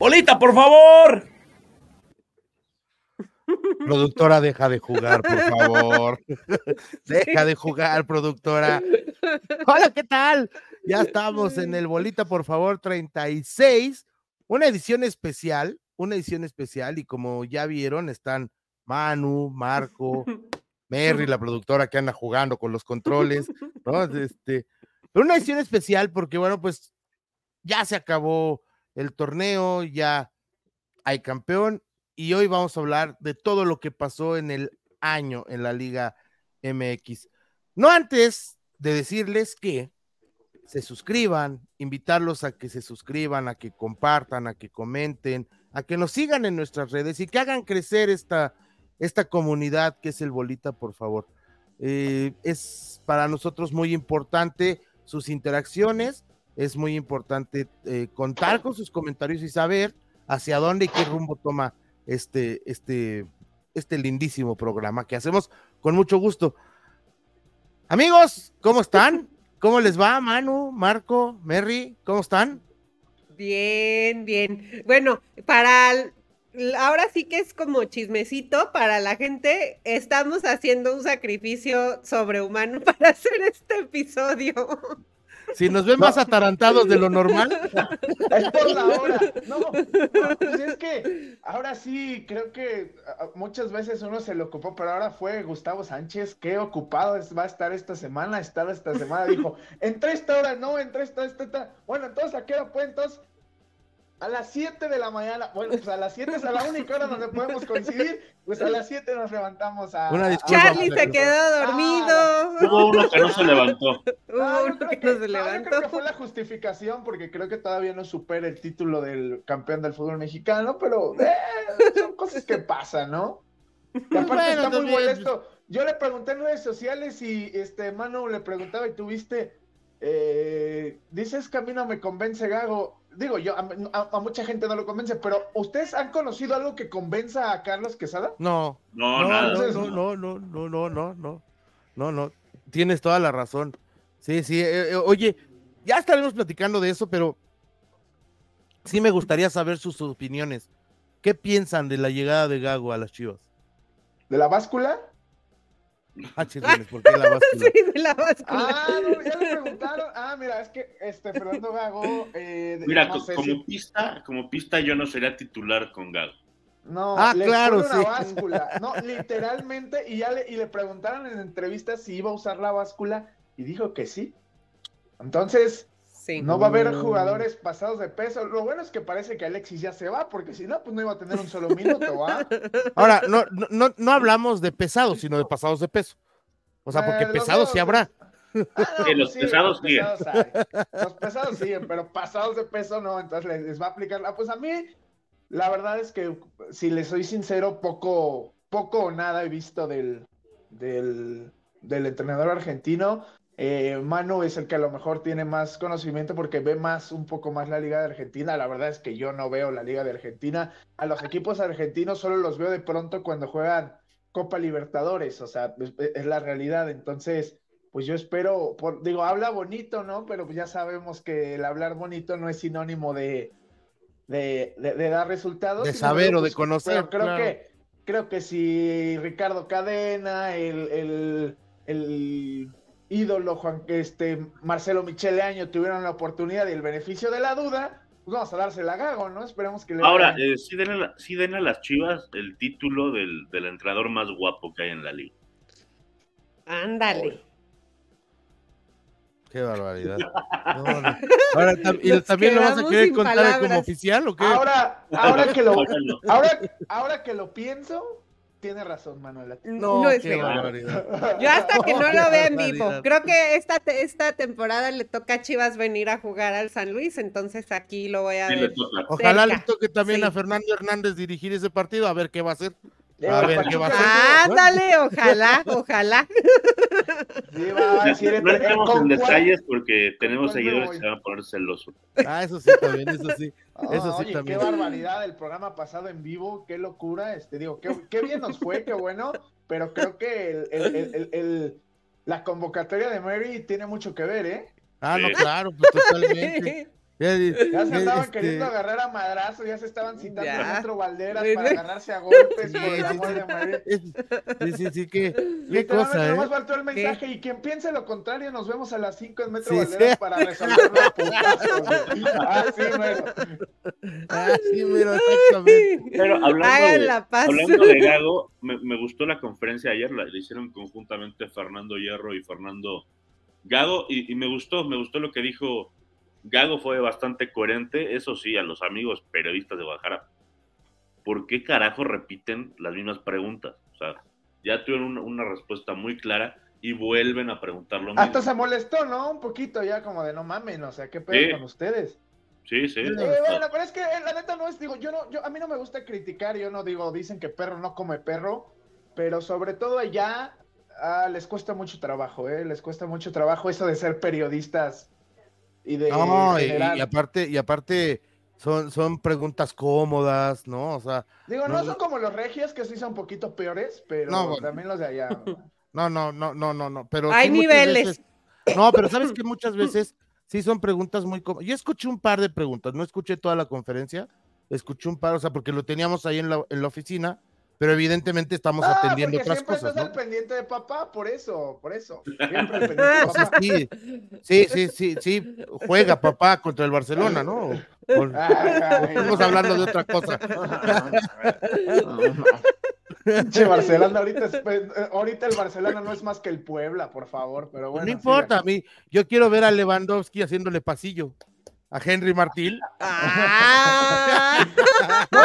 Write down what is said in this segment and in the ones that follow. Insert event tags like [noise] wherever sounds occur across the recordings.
Bolita, por favor. Productora, deja de jugar, por [laughs] favor. deja de jugar, productora. Hola, ¿qué tal? Ya estamos en el Bolita, por favor, 36. Una edición especial, una edición especial. Y como ya vieron, están Manu, Marco, Mary, la productora que anda jugando con los controles, ¿no? Este, pero una edición especial porque, bueno, pues ya se acabó el torneo, ya hay campeón y hoy vamos a hablar de todo lo que pasó en el año en la Liga MX. No antes de decirles que se suscriban, invitarlos a que se suscriban, a que compartan, a que comenten, a que nos sigan en nuestras redes y que hagan crecer esta, esta comunidad que es el Bolita, por favor. Eh, es para nosotros muy importante sus interacciones, es muy importante eh, contar con sus comentarios y saber hacia dónde y qué rumbo toma este, este, este lindísimo programa que hacemos con mucho gusto. Amigos, ¿cómo están? ¿Cómo les va, Manu, Marco, Merry? ¿Cómo están? Bien, bien. Bueno, para ahora sí que es como chismecito para la gente. Estamos haciendo un sacrificio sobrehumano [laughs] para hacer este episodio. Si nos ven más atarantados de lo normal. [laughs] Es por la hora. No, pues es que ahora sí, creo que muchas veces uno se lo ocupó, pero ahora fue Gustavo Sánchez, qué ocupado va a estar esta semana, estar esta semana. Dijo, entre esta hora, no, entre esta, esta, esta. Bueno, entonces, ¿a qué hora? Entonces, a las 7 de la mañana, bueno, pues a las 7 es la única hora donde podemos coincidir, pues a las 7 nos levantamos a... Una Charlie se quedó dormido. Ah, Hubo uno que no se levantó. [laughs] Hubo uno que, no se levantó. yo creo que fue la justificación, porque creo que todavía no supera el título del campeón del fútbol mexicano, pero eh, son cosas que pasan, ¿no? Y aparte está muy molesto. Yo le pregunté en redes sociales y este Manu le preguntaba y tuviste, eh, dices que a mí no me convence Gago digo yo, a, mucha gente no lo convence, pero ¿ustedes han conocido algo que convenza a Carlos Quesada? No, no, no, no, no, no, no, no, no, no, no, no, tienes toda la razón. Sí, sí, eh, eh, oye, ya estaremos platicando de eso, pero sí me gustaría saber sus opiniones. ¿Qué piensan de la llegada de Gago a las Chivas? ¿De la báscula? Ah, ¿por qué la báscula? [laughs] Sí, de la báscula. Ah, no, ya le preguntaron. Ah, mira, es que este Fernando Gago. Eh, mira, como, pista, como pista, yo no sería titular con Gago. No, ah, claro, sí. báscula. No, literalmente, y ya le, y le preguntaron en entrevistas si iba a usar la báscula, y dijo que sí. Entonces, no va a haber jugadores pasados de peso. Lo bueno es que parece que Alexis ya se va, porque si no, pues no iba a tener un solo minuto. [laughs] Ahora, no, no, no hablamos de pesados, sino de pasados de peso. O sea, porque eh, pesados sí habrá. Ah, [laughs] los pesados siguen. Los pesados siguen, pero pasados de peso no, entonces les, va a aplicar. Pues a mí, la verdad es que, si les soy sincero, poco, poco o nada he visto del, del, del entrenador argentino. Eh, Manu es el que a lo mejor tiene más conocimiento porque ve más, un poco más la Liga de Argentina. La verdad es que yo no veo la Liga de Argentina. A los equipos argentinos solo los veo de pronto cuando juegan Copa Libertadores, o sea, es, la realidad. Entonces, pues yo espero, digo, habla bonito, ¿no? Pero pues ya sabemos que el hablar bonito no es sinónimo de, de, dar resultados. De saber o de conocer. creo que creo que si Ricardo Cadena, el, el ídolo Juan, este, Marcelo Michele Año tuvieron la oportunidad y el beneficio de la duda, pues vamos a dársela a Gago, ¿no? Esperemos que le Ahora, eh, sí, den a las Chivas el título del, entrenador más guapo que hay en la liga. Ándale. Qué barbaridad. [laughs] Ahora, ¿y también lo vas a querer contar como oficial o qué? Ahora, ahora que lo, [laughs] ahora, ahora que lo pienso, tiene razón, Manuela. No, es Yo hasta que no, lo vea en vivo. Creo que esta, esta temporada le toca a Chivas venir a jugar al San Luis, entonces aquí lo voy a ver. Ojalá le toque también a Fernando Hernández dirigir ese partido, a ver qué va a hacer. A ver qué va a hacer. Ándale, ojalá, ojalá. Sí, va a decir, no entremos en detalles porque tenemos seguidores que se van a poner celosos. Ah, eso sí, también, eso sí. [laughs] Eso sí oye, también. qué barbaridad el programa pasado en vivo, qué locura. Este, digo, qué, qué bien nos fue, qué bueno, pero creo que el, el, el, la convocatoria de Mary tiene mucho que ver, ¿eh? Ah, no, claro, pues totalmente. [laughs] Ya, se estaban este queriendo agarrar a madrazo, ya se estaban citando a otro Valderas para agarrarse a golpes por el amor de. Sí, sí, sí, qué, qué cosa, ¿eh? Nomás faltó el mensaje y quien piense lo contrario, nos vemos a las 5 en Metro Valderas para resolver los putazos. [laughs] Así, mero. Así, mero, exactamente. Pero hablando, de, hablando de Gago, me, me, gustó la conferencia ayer, la, la hicieron conjuntamente Fernando Hierro y Fernando Gago, y, y me gustó, me gustó lo que dijo Gago fue bastante coherente, eso sí, a los amigos periodistas de Guadalajara. ¿Por qué carajo repiten las mismas preguntas? O sea, ya tuvieron una, respuesta muy clara y vuelven a preguntarlo. Hasta se molestó, ¿no? Un poquito ya como de no mamen, o sea, ¿qué pedo con ustedes? Sí, sí. Eh, bueno, pero es que eh, la neta no es, digo, yo no, yo, a mí no me gusta criticar, yo no digo, dicen que perro no come perro, pero sobre todo allá ah, les cuesta mucho trabajo, ¿eh? Les cuesta mucho trabajo eso de ser periodistas y de no, y, aparte, y aparte son, son preguntas cómodas, ¿no? O sea. Digo, no, son como los regios, que sí son un poquito peores, pero también los de allá. No, no, no, no, no, no. Pero Hay niveles. no, pero sabes que muchas veces sí son preguntas muy cómodas. Yo escuché un par de preguntas, no escuché toda la conferencia, escuché un par, o sea, porque lo teníamos ahí en la, en la oficina pero evidentemente estamos ah, atendiendo otras cosas. Estás al pendiente de papá, por eso, por eso. [laughs] Siempre pendiente de papá. Sí, sí, sí, sí, juega papá contra el Barcelona, ¿no? Estamos hablando de otra cosa. [laughs] Che, Barcelona, ahorita, pues, eh, ahorita el Barcelona no es más que el Puebla, por favor, pero bueno. No importa, a mí, yo quiero ver a Lewandowski haciéndole pasillo a Henry Martín. Ah. [laughs] no,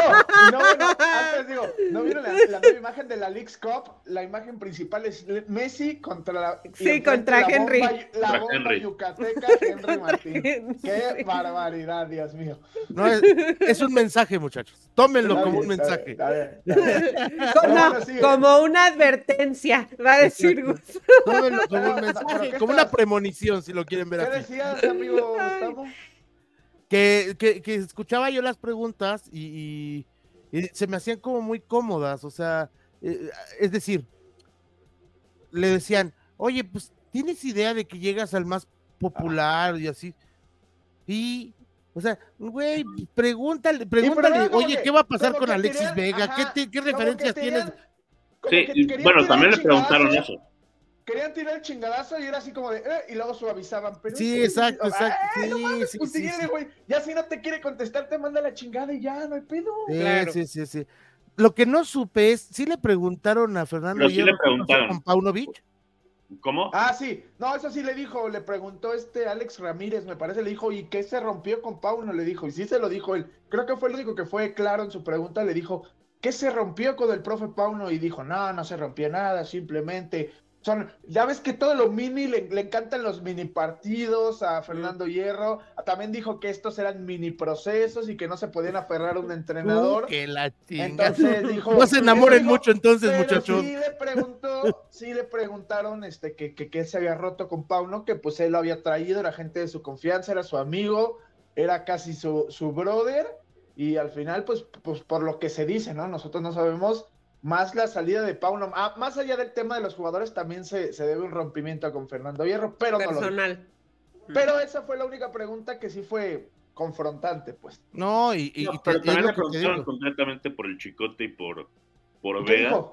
no, no, antes digo, ¿no vieron la, la, nueva imagen de la League's Cup? La imagen principal es Messi contra la, sí, contra la Henry. Bomba, la bomba Henry. yucateca [laughs] Henry Martín. Qué barbaridad, Dios mío. No, es, es un mensaje, muchachos. Tómenlo como un mensaje. Está bien, está bien. [laughs] Como, bueno, como, una advertencia, va a decir Gus. Tómenlo como un mensaje, como una premonición, si lo quieren ver ¿Qué así. ¿Qué decías, amigo Gustavo? Que, que, escuchaba yo las preguntas y, se me hacían como muy cómodas, o sea, eh, es decir, le decían, oye, pues tienes idea de que llegas al más popular y así. Y, o sea, güey, pregúntale, pregúntale, oye, ¿qué va a pasar con Alexis Vega? ¿Qué, qué referencias tienes? Sí, bueno, también le preguntaron eso querían tirar el chingadazo y era así como de, eh, y luego suavizaban. Pero sí, exacto, exacto. sí, sí, pues sí, Ya si no te quiere contestar, te manda la chingada y ya, no hay pedo. Sí, claro. sí, sí, sí. Lo que no supe es, ¿sí le preguntaron a Fernando sí le preguntaron. con Paunovic? ¿Cómo? Ah, sí. No, eso sí le dijo, le preguntó este Alex Ramírez, me parece, le dijo, ¿y qué se rompió con Pauno? Le dijo, y sí se lo dijo él. Creo que fue el único que fue claro en su pregunta, le dijo, ¿qué se rompió con el profe Pauno? Y dijo, no, no se rompió nada, simplemente son, ya ves que todo lo mini le, encantan los mini partidos a Fernando Hierro. También dijo que estos eran mini procesos y que no se podían aferrar a un entrenador. que la Entonces dijo. No se enamoren mucho entonces, muchachos. Sí le preguntó, sí le preguntaron este que, que, se había roto con Pauno, que pues él lo había traído, era gente de su confianza, era su amigo, era casi su, su brother. Y al final, pues, pues por lo que se dice, ¿no? Nosotros no sabemos más la salida de Pauno, ah, más allá del tema de los jugadores, también se, debe un rompimiento con Fernando Hierro, pero Personal. No pero esa fue la única pregunta que sí fue confrontante, pues. No, y, y, pero también preguntaron completamente por el Chicote y por, por Vega.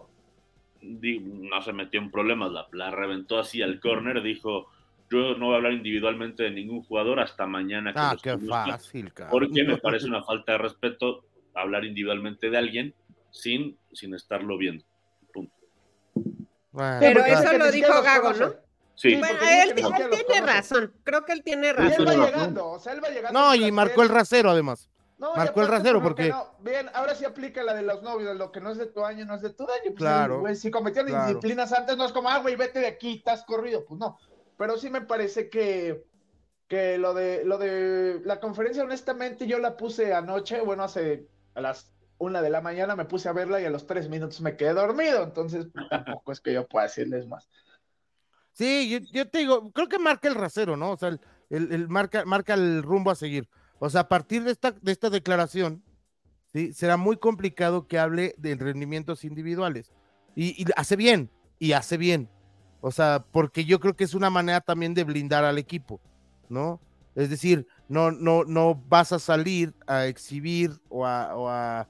no se metió en problemas, la, la reventó así al córner, dijo, yo no voy a hablar individualmente de ningún jugador hasta mañana. ah, qué fácil, Porque me parece una falta de respeto hablar individualmente de alguien sin, sin estarlo viendo. Punto. Pero eso lo dijo Gago, ¿no? Sí. Bueno, él, tiene razón. Creo que él tiene razón. él va llegando, o sea, él va llegando. No, y marcó el rasero además. No, marcó el rasero porque. No. Bien, ahora sí aplica la de los novios, lo que no es de tu año no es de tu año. Pues, claro. si cometieron disciplinas antes, no es como, ah, güey, vete de aquí, estás corrido. Pues no. Pero sí me parece que, que lo de lo de la conferencia, honestamente, yo la puse anoche, bueno, hace a las una de la mañana me puse a verla y a los tres minutos me quedé dormido, entonces pues, [laughs] tampoco es que yo pueda decirles más. Sí, yo, te digo, creo que marca el rasero, ¿no? O sea, el, marca, marca el rumbo a seguir. O sea, a partir de esta, de esta declaración, ¿sí? será muy complicado que hable de rendimientos individuales. Y, y, hace bien, y hace bien. O sea, porque yo creo que es una manera también de blindar al equipo, ¿no? Es decir, no, no, no vas a salir a exhibir o a, a,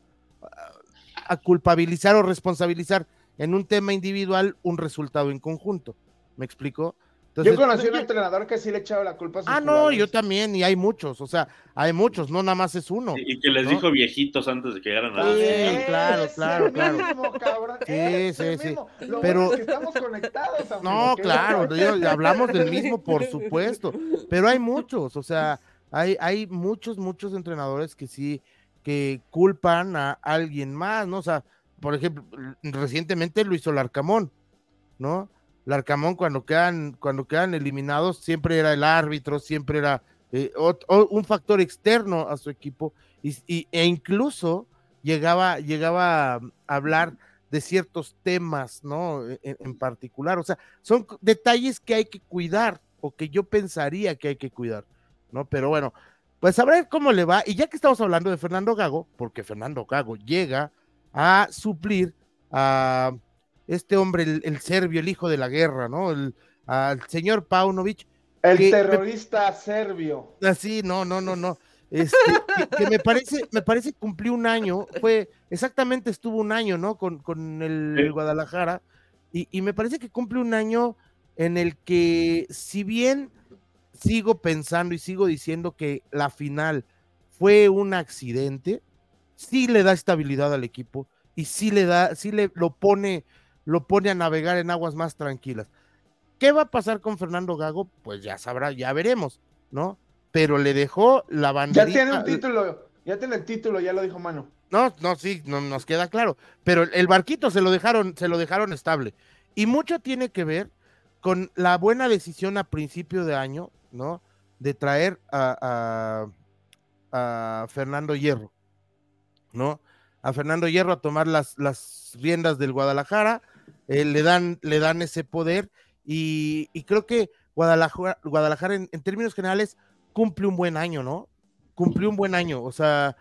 culpabilizar o responsabilizar en un tema individual un resultado en conjunto. ¿Me explico? yo conocí a un entrenador que sí le echaba la culpa a sus Ah, no, yo también, y hay muchos, o sea, hay muchos, no nada más es uno. Y, que les dijo viejitos antes de que llegaran a Sí, claro, claro, claro. Sí, sí, sí. Pero estamos conectados. No, claro, hablamos del mismo, por [laughs] supuesto, pero hay muchos, o sea, hay, hay muchos, muchos entrenadores que sí, que culpan a alguien más, ¿no? O sea, por ejemplo, recientemente lo hizo Larcamón, ¿no? Larcamón cuando quedan, cuando quedan eliminados siempre era el árbitro, siempre era eh, un factor externo a su equipo y, e incluso llegaba, llegaba a hablar de ciertos temas, ¿no? E, e, en, particular, o sea, son detalles que hay que cuidar o que yo pensaría que hay que cuidar, ¿no? Pero bueno, pues a ver cómo le va. Y ya que estamos hablando de Fernando Gago, porque Fernando Gago llega a suplir a este hombre, el, serbio, el hijo de la guerra, ¿no? El, al señor Paunovic. El terrorista serbio. Así, ah, no, no, no, no. Este, que, me parece, me parece cumplió un año, fue, exactamente estuvo un año, ¿no? Con, con el, Guadalajara, y, y, me parece que cumple un año en el que, si bien sigo pensando y sigo diciendo que la final fue un accidente, sí le da estabilidad al equipo y sí le da, sí le lo pone lo pone a navegar en aguas más tranquilas. ¿Qué va a pasar con Fernando Gago? Pues ya sabrá, ya veremos, ¿no? Pero le dejó la bandera. Ya tiene un título, ya tiene el título, ya lo dijo Mano. No, no, sí, no, nos queda claro. Pero el barquito se lo dejaron, se lo dejaron estable. Y mucho tiene que ver con la buena decisión a principio de año, ¿no? De traer a, a, a Fernando Hierro, ¿no? A Fernando Hierro a tomar las, las riendas del Guadalajara eh, le, dan, le dan ese poder y, creo que Guadalajara, Guadalajara en, términos generales cumple un buen año, ¿no? Cumplió un buen año, o sea,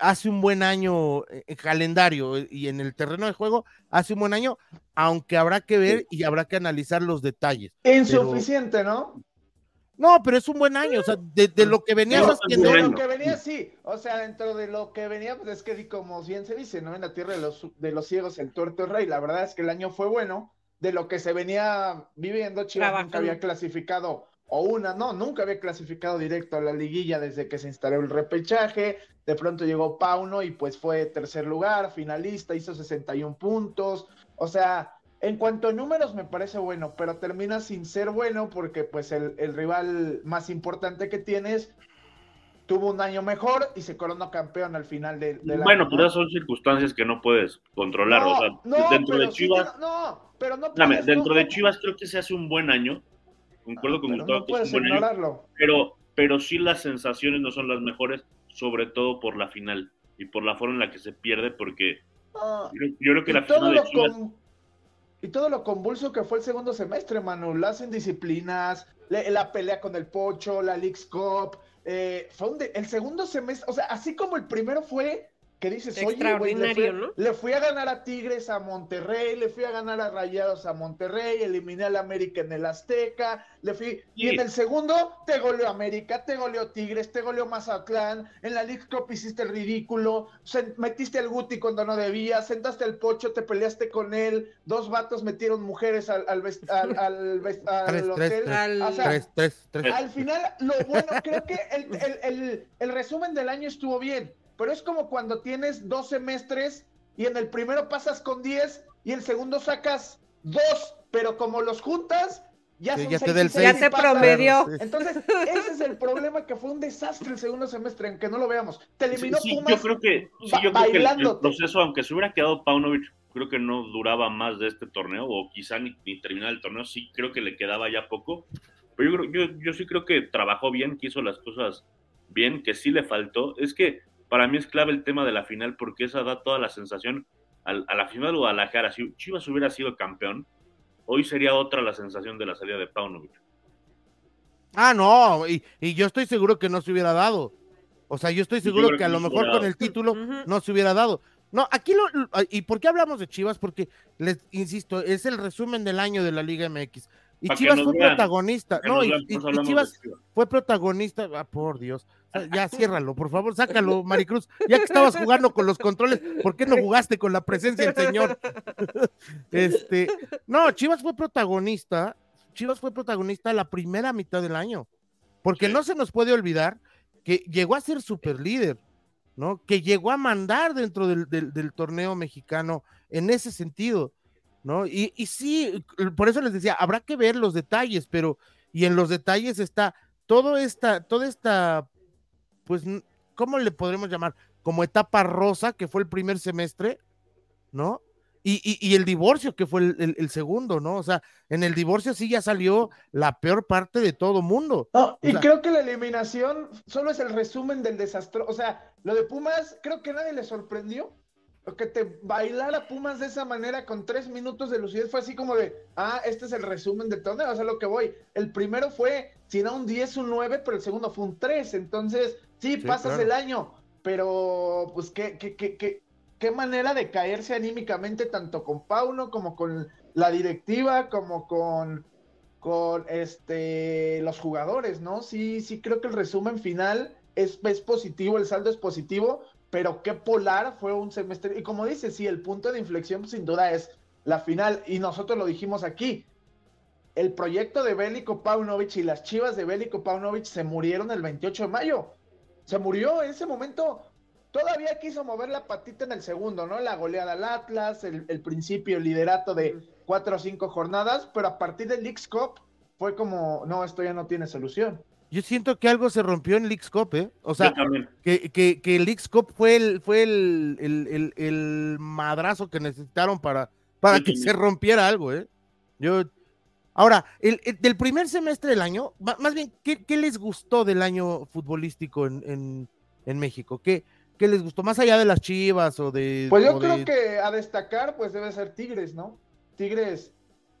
hace un buen año en calendario y en el terreno de juego hace un buen año, aunque habrá que ver y habrá que analizar los detalles. Insuficiente, ¿no? No, pero es un buen año, o sea, de, lo que venía haciendo. De lo que venía, sí, o sea, dentro de lo que venía, pues es que como bien se dice, ¿no? En la tierra de los, de los ciegos, el tuerto es rey. La verdad es que el año fue bueno, de lo que se venía viviendo, Chivas nunca había clasificado, o una, no, nunca había clasificado directo a la liguilla desde que se instaló el repechaje. De pronto llegó Pauno y pues fue tercer lugar, finalista, hizo 61 puntos. O sea, en cuanto a números me parece bueno, pero termina sin ser bueno porque pues el, rival más importante que tienes tuvo un año mejor y se coronó campeón al final de, de la Bueno, pero son circunstancias que no puedes controlar. o sea, dentro de Chivas. no, pero no dentro de Chivas creo que se hace un buen año. Concuerdo con Gustavo no puedes ignorarlo. pero, pero sí las sensaciones no son las mejores, sobre todo por la final y por la forma en la que se pierde, porque yo, creo que la final de Chivas y todo lo convulso que fue el segundo semestre, Manu. Las indisciplinas, la pelea con el Pocho, la Leagues Cup. Eh, fue el segundo semestre, o sea, así como el primero fue que dices, oye, güey, le, fui a ganar a Tigres a Monterrey, le fui a ganar a Rayados a Monterrey, eliminé al América en el Azteca, le fui, y en el segundo te goleó América, te goleó Tigres, te goleó Mazatlán, en la League Cup hiciste el ridículo, metiste al Guti cuando no debías, sentaste al Pocho, te peleaste con él, dos vatos metieron mujeres al, al, al, hotel. al final, lo bueno, creo que el, el resumen del año estuvo bien pero es como cuando tienes dos semestres y en el primero pasas con 10 y el segundo sacas dos, pero como los juntas, ya, son ya, te promedio. Entonces, ese es el problema que fue un desastre el segundo semestre, aunque no lo veamos. Te eliminó Pumas yo creo que, yo creo que el, proceso, aunque se hubiera quedado Paunovic, creo que no duraba más de este torneo, o quizá ni, ni terminar el torneo, sí creo que le quedaba ya poco. Pero yo, yo, yo sí creo que trabajó bien, que hizo las cosas bien, que sí le faltó. Es que para mí es clave el tema de la final porque esa da toda la sensación a, la final de Guadalajara. Si Chivas hubiera sido campeón, hoy sería otra la sensación de la salida de Paunovic. Ah, no, y, yo estoy seguro que no se hubiera dado. O sea, yo estoy seguro que, a lo mejor con el título no se hubiera dado. No, aquí lo, ¿y por qué hablamos de Chivas? Porque les insisto, es el resumen del año de la Liga MX. Y Chivas fue protagonista. No, y, Chivas fue protagonista. Ah, por Dios. Ya ciérralo, por favor, sácalo, Maricruz. Ya que estabas jugando con los controles, ¿por qué no jugaste con la presencia del señor? [laughs] este, no, Chivas fue protagonista. Chivas fue protagonista la primera mitad del año. Porque no se nos puede olvidar que llegó a ser super líder, ¿no? Que llegó a mandar dentro del, del torneo mexicano en ese sentido. ¿no? Y, y sí, por eso les decía, habrá que ver los detalles, pero, y en los detalles está todo esta, toda esta, pues, ¿cómo le podremos llamar? Como etapa rosa, que fue el primer semestre, ¿no? Y, y, el divorcio, que fue el, segundo, ¿no? O sea, en el divorcio sí ya salió la peor parte de todo mundo. y creo que la eliminación solo es el resumen del desastre. O sea, lo de Pumas, creo que nadie le sorprendió que te bailara Pumas de esa manera con tres minutos de lucidez fue así como de, ah, este es el resumen del torneo, o sea, lo que voy. El primero fue, si no un 10, un 9, pero el segundo fue un 3, entonces, sí, pasas el año, pero pues qué, qué, qué, qué, qué manera de caerse anímicamente tanto con Pauno como con la directiva, como con, con este, los jugadores, ¿no? Sí, sí, creo que el resumen final es, es positivo, el saldo es positivo, pero qué polar fue un semestre. Y como dice, sí, el punto de inflexión sin duda es la final, y nosotros lo dijimos aquí. El proyecto de Bélico Paunovic y las chivas de Bélico Paunovic se murieron el 28 de mayo. Se murió en ese momento. Todavía quiso mover la patita en el segundo, ¿no? La goleada al Atlas, el, principio, el liderato de cuatro o cinco jornadas, pero a partir del Leagues Cup fue como, no, esto ya no tiene solución yo siento que algo se rompió en Leagues Cup, ¿eh? O sea, que, que, que el Leagues Cup fue el, fue el, el, el, madrazo que necesitaron para, para que se rompiera algo, ¿eh? Yo, ahora, el, del primer semestre del año, más bien, ¿qué, ¿qué, les gustó del año futbolístico en, en, en México? ¿Qué, ¿Qué les gustó? Más allá de las chivas o de. Pues yo creo que a destacar, pues debe ser Tigres, ¿no? Tigres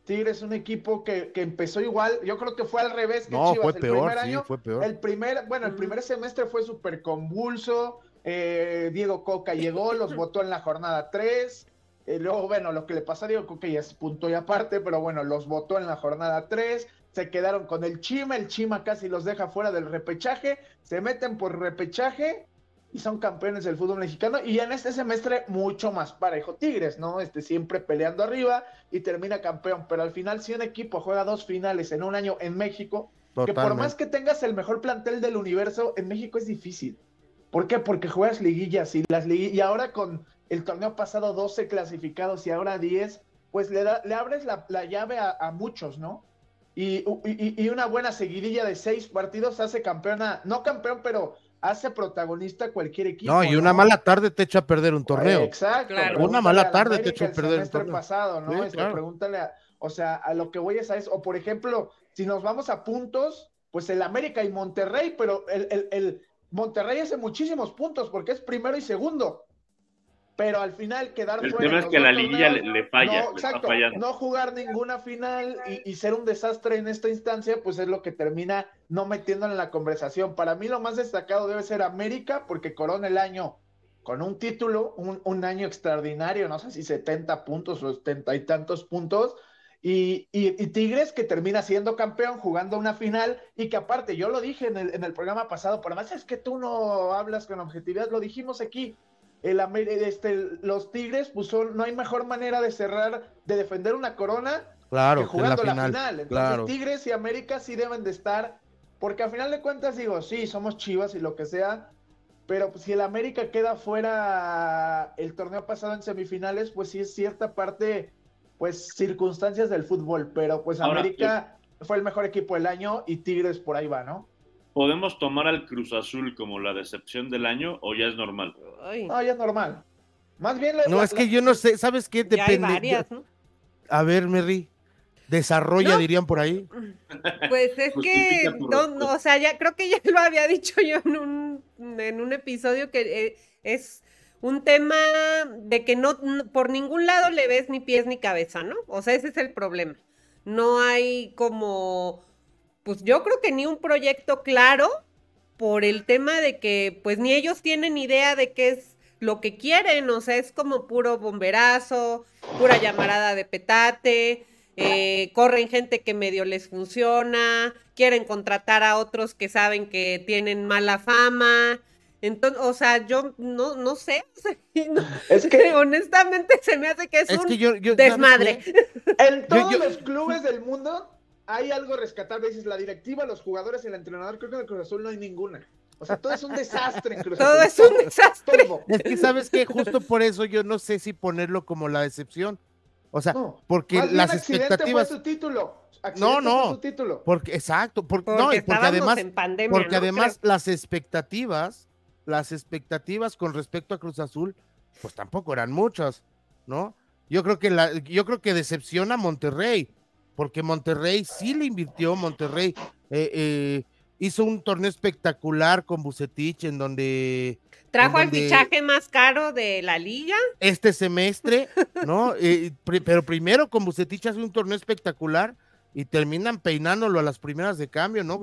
Tigres es un equipo que, empezó igual, yo creo que fue al revés que no, Fue peor, el primer año, fue peor. El primer, bueno, el primer semestre fue súper convulso. Eh, Diego Coca llegó, los [laughs] votó en la jornada 3. Eh, luego, bueno, lo que le pasó a Diego Coca ya es punto y aparte, pero bueno, los votó en la jornada 3. Se quedaron con el Chima, el Chima casi los deja fuera del repechaje. Se meten por repechaje y son campeones del fútbol mexicano. Y en este semestre mucho más parejo Tigres, ¿no? Este siempre peleando arriba y termina campeón. Pero al final, si un equipo juega dos finales en un año en México, que por más que tengas el mejor plantel del universo, en México es difícil. ¿Por qué? Porque juegas liguillas y las liguillas, y ahora con el torneo pasado 12 clasificados y ahora 10, pues le, da, le abres la, llave a, muchos, ¿no? Y, y, y, una buena seguidilla de seis partidos hace campeona, no campeón, pero hace protagonista cualquier equipo. No, y una mala tarde te echa a perder un torneo. Exacto. Una mala tarde te echa a perder un torneo. pasado, ¿no? Este, pregúntale a, o sea, a lo que voy es a eso. O por ejemplo, si nos vamos a puntos, pues el América y Monterrey, pero el, el, el Monterrey hace muchísimos puntos porque es primero y segundo pero al final quedar el fuera. El tema es que la liguilla le, falla. No, exacto, no jugar ninguna final y, ser un desastre en esta instancia, pues es lo que termina no metiéndole en la conversación. Para mí lo más destacado debe ser América, porque corona el año con un título, un, año extraordinario, no sé si 70 puntos o 70 y tantos puntos. Y, y, Tigres que termina siendo campeón jugando una final y que aparte, yo lo dije en el, en el programa pasado, pero además es que tú no hablas con objetividad, lo dijimos aquí, el, este, los Tigres, pues no hay mejor manera de cerrar, de defender una corona claro, que jugando la final. Entonces, Tigres y América sí deben de estar, porque al final de cuentas digo, sí, somos chivas y lo que sea, pero pues, si el América queda fuera el torneo pasado en semifinales, pues sí es cierta parte, pues circunstancias del fútbol, pero pues América fue el mejor equipo del año y Tigres por ahí va, ¿no? ¿Podemos tomar al Cruz Azul como la decepción del año o ya es normal? No, ya es normal. Más bien. no, es que yo no sé, ¿sabes qué? Depende. A ver, Merry, desarrolla, dirían por ahí. Pues es que, no, o sea, ya creo que ya lo había [laughs] dicho yo en un, en un episodio que eh, es un tema de que no, por ningún lado le ves ni pies ni cabeza, ¿no? O sea, ese es el problema. No hay como pues yo creo que ni un proyecto claro por el tema de que pues ni ellos tienen idea de qué es lo que quieren, o sea, es como puro bomberazo, pura llamarada de petate, eh, corren gente que medio les funciona, quieren contratar a otros que saben que tienen mala fama. Entonces, o sea, yo no, no sé. [laughs] es que honestamente se me hace que es, un desmadre. En todos los clubes del mundo hay algo rescatable. Dices, la directiva, los jugadores el entrenador. Creo que en el Cruz Azul no hay ninguna. O sea, todo es un desastre en Cruz Azul. Todo es un desastre. Es que, ¿sabes que Justo por eso yo no sé si ponerlo como la decepción. O sea, porque las expectativas. Fue su título. no, no. título. Porque, exacto. Porque, no, porque además, porque además las expectativas, las expectativas con respecto a Cruz Azul, pues tampoco eran muchas, ¿no? Yo creo que la, yo creo que decepciona a Monterrey, porque Monterrey sí le invirtió, Monterrey eh, eh, hizo un torneo espectacular con Bucetich en donde Trajo el fichaje más caro de la liga. Este semestre, ¿no? [laughs] Eh, pero primero con Bucetich hace un torneo espectacular y terminan peinándolo a las primeras de cambio, ¿no?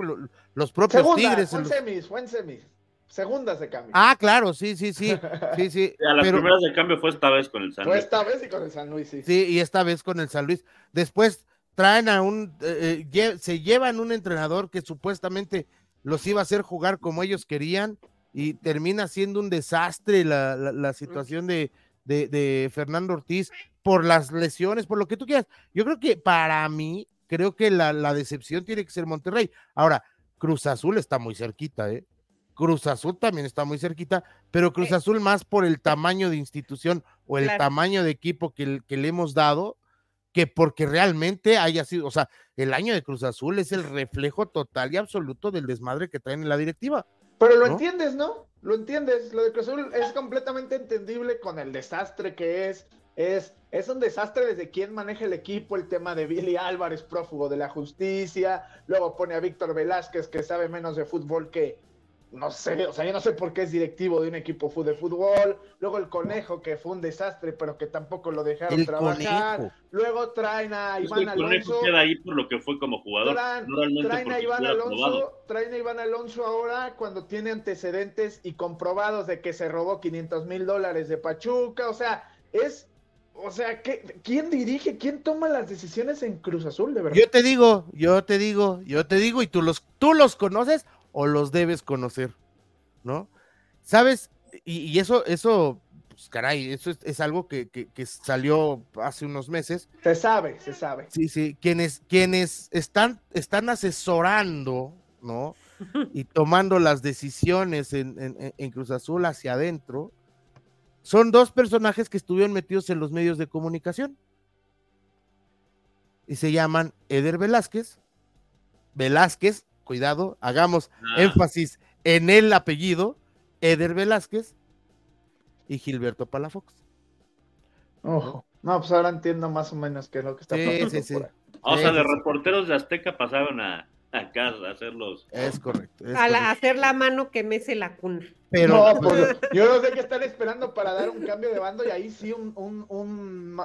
Los propios Tigres. Fue en semis, fue en semis. Segundas de cambio. Ah, claro, sí, sí, sí. [laughs] sí, sí. a las primeras de cambio fue esta vez con el San Luis. Fue esta vez y con el San Luis, sí. Sí, y esta vez con el San Luis. Después traen a un, eh, eh, se llevan un entrenador que supuestamente los iba a hacer jugar como ellos querían y termina siendo un desastre la, la, situación de, de, Fernando Ortiz por las lesiones, por lo que tú quieras. Yo creo que para mí, creo que la, la decepción tiene que ser Monterrey. Ahora, Cruz Azul está muy cerquita, ¿eh? Cruz Azul también está muy cerquita, pero Cruz Azul más por el tamaño de institución o el tamaño de equipo que, que, le hemos dado, que porque realmente haya sido, o sea, el año de Cruz Azul es el reflejo total y absoluto del desmadre que traen en la directiva. Pero lo entiendes, ¿no? Lo entiendes. Lo de Cruz Azul es completamente entendible con el desastre que es. Es, es un desastre desde quién maneja el equipo, el tema de Billy Álvarez, prófugo de la justicia. Luego pone a Víctor Velázquez, que sabe menos de fútbol que, no sé, o sea, yo no sé por qué es directivo de un equipo de fútbol. Luego el conejo, que fue un desastre, pero que tampoco lo dejaron trabajar. Luego traen a Iván el Alonso. queda ahí por lo que fue como jugador. Traen, a Iván Alonso, traen a Iván Alonso ahora cuando tiene antecedentes y comprobados de que se robó 500 mil dólares de Pachuca. O sea, es o sea, ¿qué, ¿quién dirige? ¿Quién toma las decisiones en Cruz Azul, de verdad? Yo te digo, yo te digo, yo te digo, y tú los, tú los conoces o los debes conocer, ¿no? ¿Sabes? Y, eso, eso, pues caray, eso es, algo que, salió hace unos meses. Se sabe, se sabe. Sí, sí, quienes, quienes están, están asesorando, ¿no? [laughs] Y tomando las decisiones en, en Cruz Azul hacia adentro, son dos personajes que estuvieron metidos en los medios de comunicación. Y se llaman Eder Velázquez, Velázquez cuidado, hagamos ah. énfasis en el apellido, Eder Velázquez y Gilberto Palafox. Ojo. No, pues ahora entiendo más o menos qué es lo que está pasando. Sí, sí, O sea, de reporteros de Azteca pasaron a, acá a hacerlos. Es correcto. a hacer la mano que mece la cuna. Pero no, pues, yo no sé qué están esperando para dar un cambio de bando y ahí sí un, un, un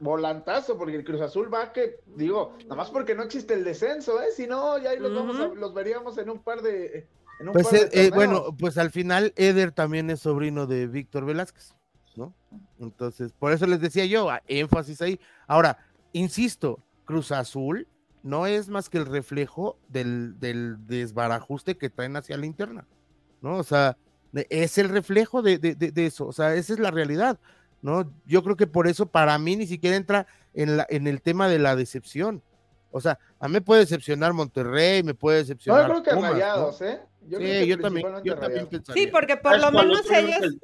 volantazo, porque el Cruz Azul va que, digo, nada más porque no existe el descenso, ¿eh? Si no, ya ahí los, vamos los veríamos en un par de. pues, eh, eh, bueno, pues al final Eder también es sobrino de Víctor Velázquez, ¿no? Entonces, por eso les decía yo, énfasis ahí. Ahora, insisto, Cruz Azul no es más que el reflejo del, del desbarajuste que traen hacia la interna, ¿no? O sea, es el reflejo de, de, de eso, o sea, esa es la realidad. ¿No? Yo creo que por eso para mí ni siquiera entra en, la, en el tema de la decepción. O sea, a mí me puede decepcionar Monterrey, me puede decepcionar. No, yo creo que Rayados, ¿eh? sí, yo también, yo también Sí, porque por lo menos ellos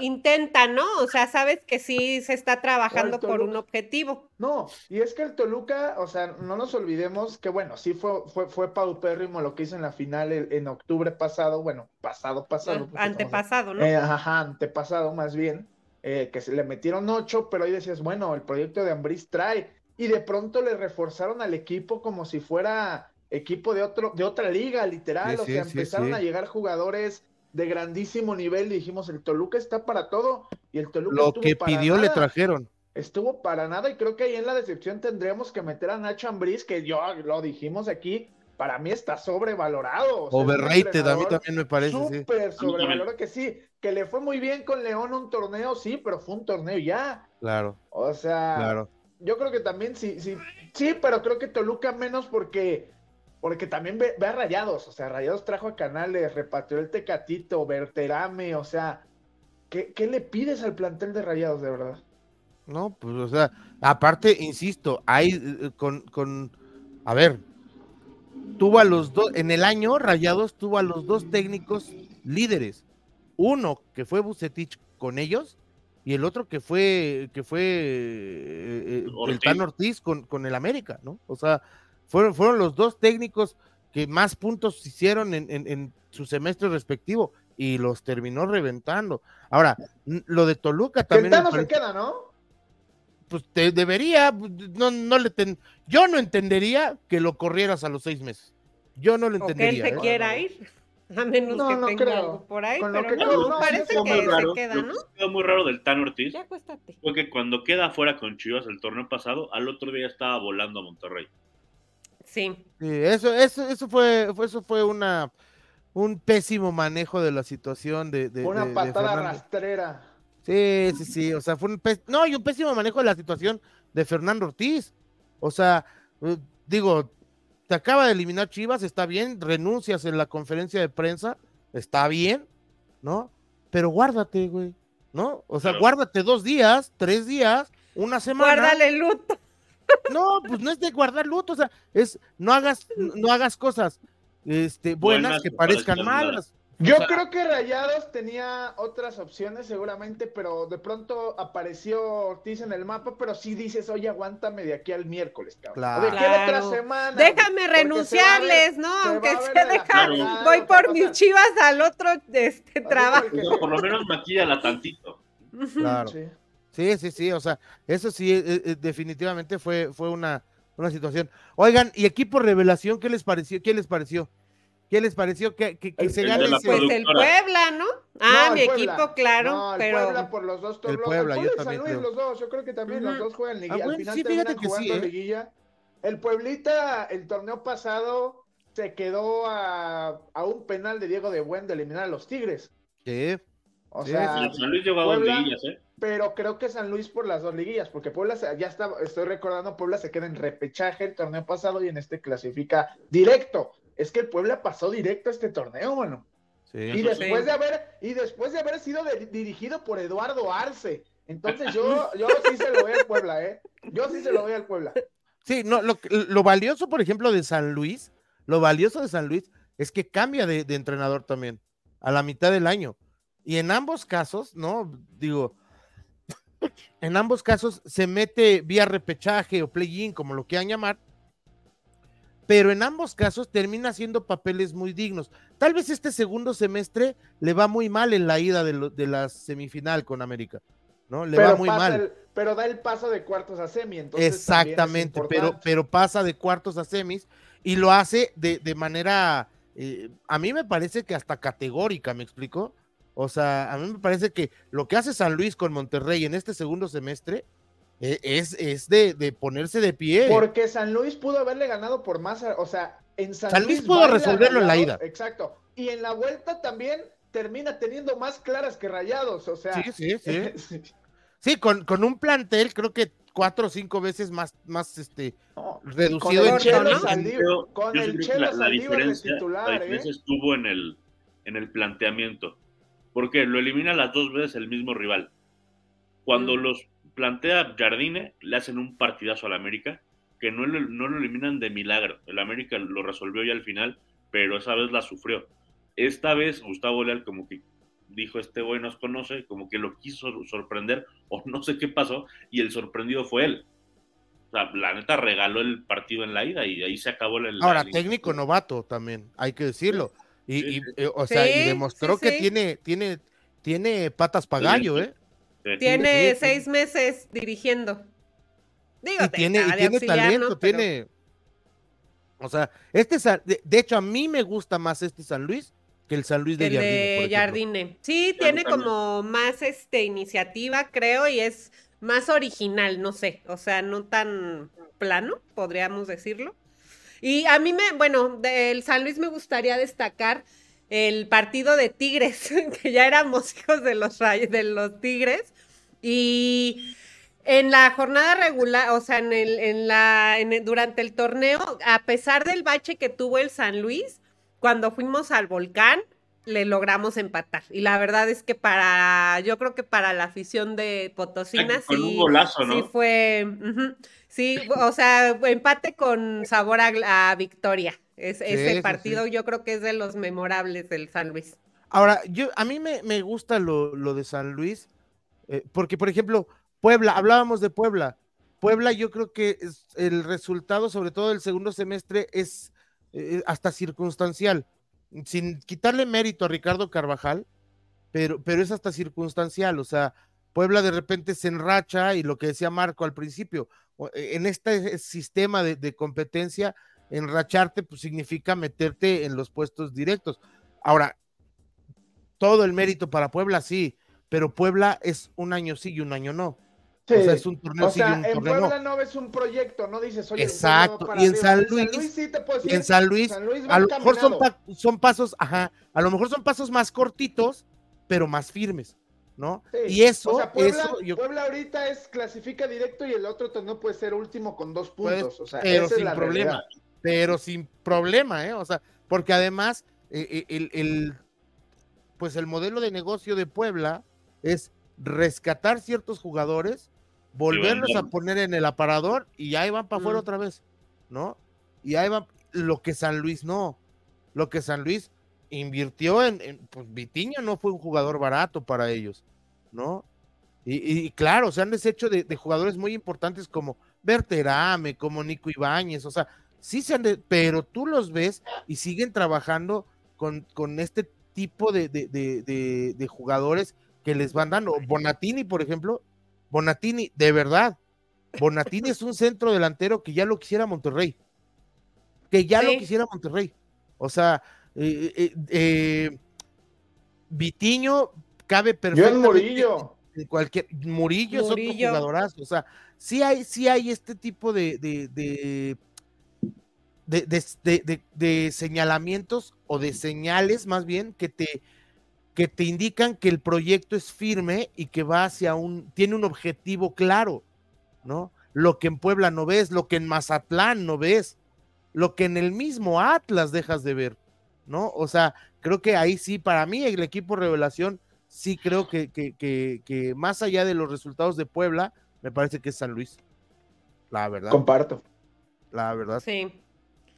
intentan, ¿no? O sea, sabes que sí se está trabajando por un objetivo. No, y es que el Toluca, o sea, no nos olvidemos que, bueno, sí fue, fue, fue paupérrimo lo que hizo en la final en octubre pasado, bueno, pasado, pasado. Antepasado, ¿no? Eh, ajá, antepasado más bien eh, que se le metieron ocho, pero ahí decías, bueno, el proyecto de Ambris trae, y de pronto le reforzaron al equipo como si fuera equipo de otro, de otra liga, literal, o sea, empezaron a llegar jugadores de grandísimo nivel y dijimos, el Toluca está para todo, y el Toluca lo que pidió le trajeron. Estuvo para nada, y creo que ahí en la decepción tendríamos que meter a Nacho Ambriz, que yo lo dijimos aquí, para mí está sobrevalorado. Overrated, a mí también me parece. Súper sobrevalorado que sí, que le fue muy bien con León un torneo, sí, pero fue un torneo ya. Claro. O sea, claro. yo creo que también sí, sí, sí, pero creo que Toluca menos porque, porque también ve, a Rayados, o sea, Rayados trajo a Canales, repatrió el Tecatito, Berterame, o sea, ¿qué, ¿qué le pides al plantel de Rayados, de verdad? No, pues, o sea, aparte, insisto, hay eh, con, con, a ver, tuvo a los dos, en el año Rayados tuvo a los dos técnicos líderes. Uno que fue Bucetich con ellos y el otro que fue, que fue eh, eh, el Tan Ortiz con, con, el América, ¿no? O sea, fueron, fueron los dos técnicos que más puntos hicieron en, en, su semestre respectivo y los terminó reventando. Ahora, lo de Toluca también. Se queda, ¿no? pues te debería, no, no le yo no entendería que lo corrieras a los seis meses. Yo no lo entendería. que él se ¿eh? quiera ir. [laughs] A menos que tenga algo por ahí, pero no, parece que se queda, ¿no? Lo muy raro del Tan Ortiz ya fue que cuando queda fuera con Chivas el torneo pasado, al otro día estaba volando a Monterrey. Sí. sí eso, eso, eso fue, eso fue una un pésimo manejo de la situación de, de una patada rastrera. Sí, sí, sí, o sea, fue un no, y un pésimo manejo de la situación de Fernando Ortiz. O sea, eh, digo, te acaba de eliminar Chivas, está bien, renuncias en la conferencia de prensa, está bien, ¿no? Pero guárdate, güey, ¿no? O sea, guárdate dos días, tres días, una semana. Guárdale luto. [laughs] No, pues no es de guardar luto, o sea, es no hagas, no hagas cosas este, buenas, que parezcan malas. Yo creo que Rayados tenía otras opciones seguramente, pero de pronto apareció Ortiz en el mapa, pero sí dices, oye, aguántame de aquí al miércoles, cabrón. Claro. de aquí a otra semana. Déjame renunciarles, ¿no? Aunque se, deja, voy por mis [laughs] chivas al otro este, trabajo. por lo menos maquíala tantito. Claro. Sí. sí, sí, o sea, eso sí, eh, eh, definitivamente fue, fue una, una situación. Oigan, y equipo revelación, ¿qué les pareció? ¿Qué les pareció? ¿Qué les pareció que, se gane ese? Pues el Puebla, ¿no? Ah, mi equipo, claro. No, el pero... Puebla por los dos El Puebla, yo también creo. los dos, yo creo que también los dos juegan liguilla. Ah, Al final sí, terminan jugando ¿eh? liguilla. El Pueblita, el torneo pasado, se quedó a, a, un penal de Diego de Buen de eliminar a los Tigres. Sí. O sea, San Luis llegó a dos liguillas, ¿eh? Pero creo que San Luis por las dos liguillas, porque Puebla ya está, estoy recordando, Puebla se queda en repechaje el torneo pasado y en este clasifica directo es que el Puebla pasó directo a este torneo, bueno. y después de haber, y después de haber sido dirigido por Eduardo Arce. Entonces yo, [laughs] yo sí se lo voy al Puebla, ¿eh? Yo sí se lo voy al Puebla. Sí, no, lo, valioso, por ejemplo, de San Luis, lo valioso de San Luis es que cambia de, entrenador también a la mitad del año. Y en ambos casos, ¿no? Digo, en ambos casos se mete vía repechaje o play-in, como lo quieran llamar, pero en ambos casos termina haciendo papeles muy dignos. Tal vez este segundo semestre le va muy mal en la ida de, la semifinal con América, ¿no? Le va muy mal. pero da el paso de cuartos a semi, entonces. Exactamente, pero, pero pasa de cuartos a semis y lo hace de, manera, eh, a mí me parece que hasta categórica, ¿me explico? O sea, a mí me parece que lo que hace San Luis con Monterrey en este segundo semestre es, es de, de, ponerse de pie. Porque San Luis pudo haberle ganado por más, o sea, en San, San Luis, pudo resolverlo en la ida. Exacto. Y en la vuelta también termina teniendo más claras que rayados, o sea. Sí, sí, [laughs] sí. sí, con, con, un plantel creo que cuatro o cinco veces más, más este reducido con el Chelo Saldívar, con el Chelo la, diferencia, titular, la diferencia ¿eh? estuvo en el, en el planteamiento. Porque lo elimina las dos veces el mismo rival. Cuando mm. los plantea Jardine, le hacen un partidazo al América, que no, no lo eliminan de milagro. El América lo resolvió ya al final, pero esa vez la sufrió. Esta vez Gustavo Leal como que dijo, este güey nos conoce, como que lo quiso sorprender, o [laughs] no sé qué pasó, y el sorprendido fue él. O sea, la neta regaló el partido en la ida y ahí se acabó el... Ahora, técnico novato también, hay que decirlo. Y, eh, o sea, y demostró que tiene, tiene, tiene patas para gallo, ¿eh. Tiene seis meses dirigiendo. Digo, tiene, tiene talento, tiene. O sea, este de, hecho a mí me gusta más este San Luis que el San Luis de, Jardine, Jardine. Sí, tiene como más este iniciativa, creo, y es más original, no sé, o sea, no tan plano, podríamos decirlo. Y a mí me, bueno, del San Luis me gustaría destacar el partido de Tigres, [laughs] que ya éramos [laughs] hijos de los, de los Tigres. Y En la jornada regular, o sea, en el, en la, en durante el torneo, a pesar del bache que tuvo el San Luis, cuando fuimos al volcán, le logramos empatar. Y la verdad es que para, yo creo que para la afición de Potosina sí, sí fue, sí, o sea, empate con sabor a, victoria. Es, ese partido yo creo que es de los memorables del San Luis. Ahora, yo, a mí me, me gusta lo, lo, de San Luis, eh, porque por ejemplo, Puebla, hablábamos de Puebla. Puebla, yo creo que el resultado, sobre todo del segundo semestre, es eh, hasta circunstancial sin quitarle mérito a Ricardo Carvajal, pero, pero es hasta circunstancial, o sea, Puebla de repente se enracha y lo que decía Marco al principio, e, en este sistema de, competencia, enracharte pues significa meterte en los puestos directos. Ahora, todo el mérito para Puebla, sí, pero Puebla es un año sí y un año no. O sea, es un torneo. O sea, en Puebla no. ves un proyecto, no dices, oye, exacto. Y en San Luis, y en San Luis, a lo mejor son, son, pasos, ajá, a lo mejor son pasos más cortitos, pero más firmes, ¿no? Y eso, o sea, Puebla, Puebla ahorita es clasifica directo y el otro torneo puede ser último con dos pues, puntos, o sea, pero sin problema, pero sin problema, ¿eh? O sea, porque además eh, eh, el, el, pues el modelo de negocio de Puebla es rescatar ciertos jugadores volverlos a poner en el aparador y ahí van para afuera otra vez, ¿no? Y ahí van, lo que San Luis no, lo que San Luis invirtió en, pues Vitiño no fue un jugador barato para ellos, ¿no? Y, claro, se han deshecho de, jugadores muy importantes como Berterame, como Nico Ibáñez, o sea, sí se han, pero tú los ves y siguen trabajando con, con este tipo de, de, jugadores que les van dando. Bonatini, por ejemplo, Bonatini, de verdad, Bonatini es un centro delantero que ya lo quisiera Monterrey. Que ya lo quisiera Monterrey. O sea, eh, eh, eh, Vitiño cabe perfectamente. Murillo. En cualquier, Murillo, es otro jugadorazo. O sea, sí hay, sí hay este tipo de, de, de, de señalamientos o de señales más bien que te, que te indican que el proyecto es firme y que va hacia un, tiene un objetivo claro, ¿no? Lo que en Puebla no ves, lo que en Mazatlán no ves, lo que en el mismo Atlas dejas de ver, ¿no? O sea, creo que ahí sí, para mí el equipo revelación, sí creo que, que, que, más allá de los resultados de Puebla, me parece que es San Luis. La verdad. Comparto. La verdad. Sí.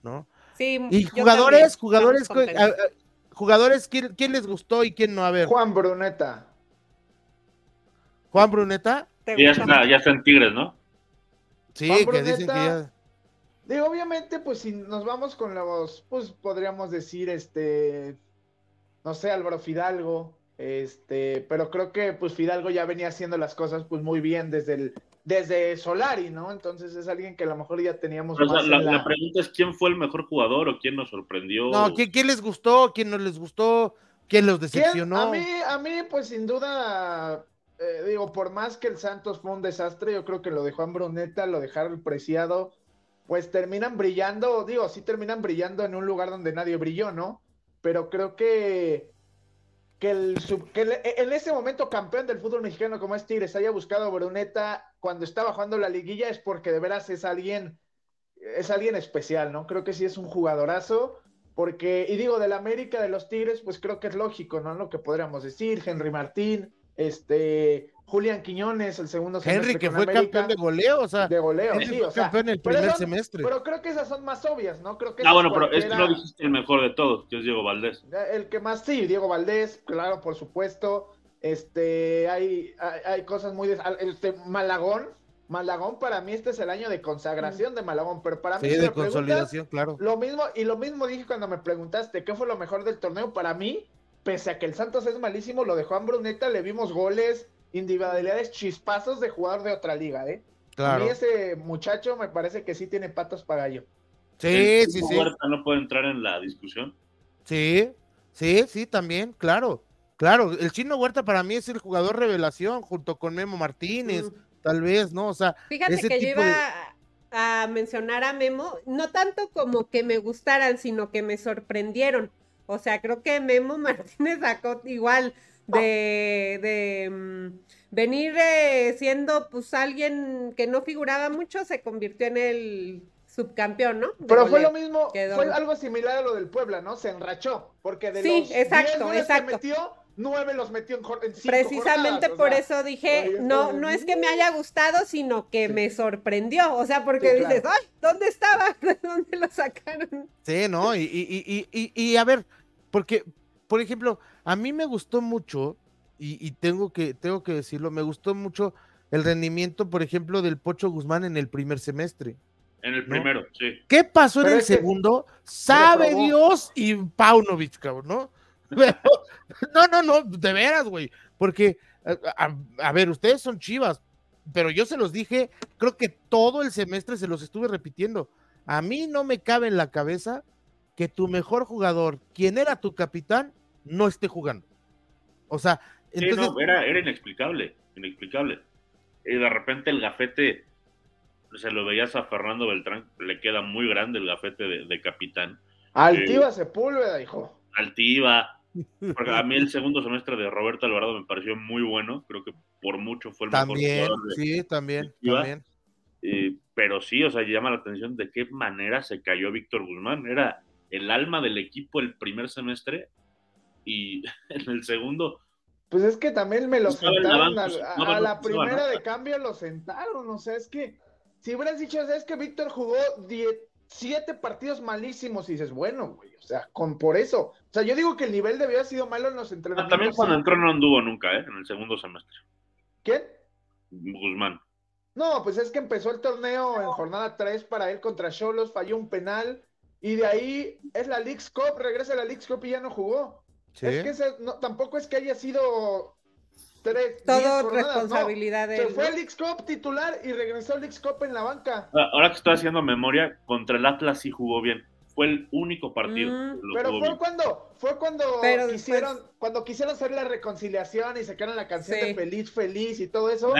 ¿No? Sí. Y jugadores, jugadores, jugadores, ¿quién, les gustó y quién no? A ver. Juan Bruneta. Juan Bruneta. Ya está, ya está en Tigres, ¿no? Sí, que dicen que ya. Digo, obviamente, pues si nos vamos con los, pues podríamos decir, este, no sé, Álvaro Fidalgo, este, pero creo que pues Fidalgo ya venía haciendo las cosas pues muy bien desde el, desde Solari, ¿no? Entonces es alguien que a lo mejor ya teníamos. la, pregunta es quién fue el mejor jugador o quién nos sorprendió. No, ¿quién, les gustó? ¿Quién no les gustó? ¿Quién los decepcionó? A mí, a mí, pues sin duda, eh, digo, por más que el Santos fue un desastre, yo creo que lo dejó en Bruneta, lo dejaron preciado, pues terminan brillando, digo, sí terminan brillando en un lugar donde nadie brilló, ¿no? Pero creo que que, el, en ese momento campeón del fútbol mexicano como es Tigres haya buscado a Bruneta cuando estaba jugando la liguilla es porque de veras es alguien, es alguien especial, ¿no? Creo que sí es un jugadorazo, porque, y digo, del América, de los Tigres, pues creo que es lógico, ¿no? Lo que podríamos decir, Henry Martín, este, Julián Quiñones, el segundo semestre. Henry, que fue campeón de goleo, o sea. De goleo, sí, o sea. Campeón el primer semestre. Pero creo que esas son más obvias, ¿no? Creo que ah, bueno, pero este no dijiste el mejor de todos, que es Diego Valdés. El que más, sí, Diego Valdés, claro, por supuesto. Este, hay, hay, cosas muy. Este, Malagón, Malagón para mí este es el año de consagración de Malagón, pero para mí sí, de consolidación, claro. Lo mismo y lo mismo dije cuando me preguntaste qué fue lo mejor del torneo para mí, pese a que el Santos es malísimo, lo de Juan Bruneta, le vimos goles, individualidades chispazos de jugador de otra liga, ¿eh? Claro. A mí ese muchacho me parece que sí tiene patas para gallo. Sí, sí, sí. Huerta no puede entrar en la discusión. Sí, sí, sí, también, claro. Claro, el chino Huerta para mí es el jugador revelación junto con Memo Martínez, tal vez, ¿no? O sea, fíjate que yo iba a mencionar a Memo, no tanto como que me gustaran, sino que me sorprendieron. O sea, creo que Memo [laughs] Martínez sacó igual de, de mm, venir eh, siendo pues alguien que no figuraba mucho, se convirtió en el subcampeón, ¿no? De Pero fue lo mismo, Quedó. fue algo similar a lo del Puebla, ¿no? Se enrachó, porque de Sí, los exacto, 10 goles exacto. que metió, nueve los metió en, cinco Precisamente jornadas, o por sea, eso dije, oye, no, no es que me haya gustado, sino que Sí. me sorprendió. O sea, porque Sí, claro. dices, ay, ¿dónde estaba? [laughs] ¿De dónde lo sacaron? Sí, ¿no? Y, y, y, y, y a ver, porque, por ejemplo, a mí me gustó mucho, y, y tengo, que, tengo que decirlo, me gustó mucho el rendimiento, por ejemplo, del Pocho Guzmán en el primer semestre. En el ¿No? primero, sí. ¿Qué pasó Pero en el segundo? Sabe. Dios y Paunovic, cabrón, ¿no? Pero- [laughs] no, no, no, de veras, güey. Porque, a, a- a ver, ustedes son chivas, pero yo se los dije, creo que todo el semestre se los estuve repitiendo. A mí no me cabe en la cabeza que tu mejor jugador, quien era tu capitán, no esté jugando. O sea, Sí, no, era, era inexplicable, inexplicable. Y de repente el gafete, se lo veías a Fernando Beltrán, le queda muy grande el gafete de, de capitán. Altiva Sepúlveda, hijo. Altiva. Porque a mí el segundo semestre de Roberto Alvarado me pareció muy bueno. Creo que por mucho fue el mejor también, jugador de- sí, también, también. Eh, pero sí, o sea, llama la atención de qué manera se cayó Víctor Guzmán. Era el alma del equipo el primer semestre y [laughs] en el segundo, Pues es que también me lo sentaron pues, a, no, a no la primera de cambio lo sentaron, o sea, es que si hubieras dicho, es que Víctor jugó die- siete partidos malísimos y dices, bueno, güey, o sea, con por eso, o sea, yo digo que el nivel debió haber sido malo en los Ah, entrenamientos. también cuando entró no anduvo nunca, ¿eh? En el segundo semestre. ¿Quién? Guzmán. No, pues es que empezó el torneo en jornada 3 para él contra Cholos, falló un penal y de ahí es la League's Cup, regresa a la League's Cup y ya no jugó. Sí. Es que ese- no, tampoco es que haya sido tres, Todo no. responsabilidad de Se él. fue ¿no? al League's Cup titular y regresó al League's Cup en la banca. Ah, Ahora que estoy haciendo memoria, contra el Atlas sí jugó bien. Fue el único partido. Mm. que lo Pero jugó fue bien. cuando, fue cuando Pero después- quisieron, cuando quisieron hacer la reconciliación y sacaron la canción Sí. de Feliz, Feliz y todo eso.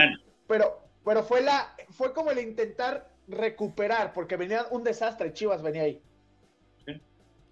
Pero, pero fue la, fue como el intentar recuperar, porque venía un desastre, Chivas venía ahí.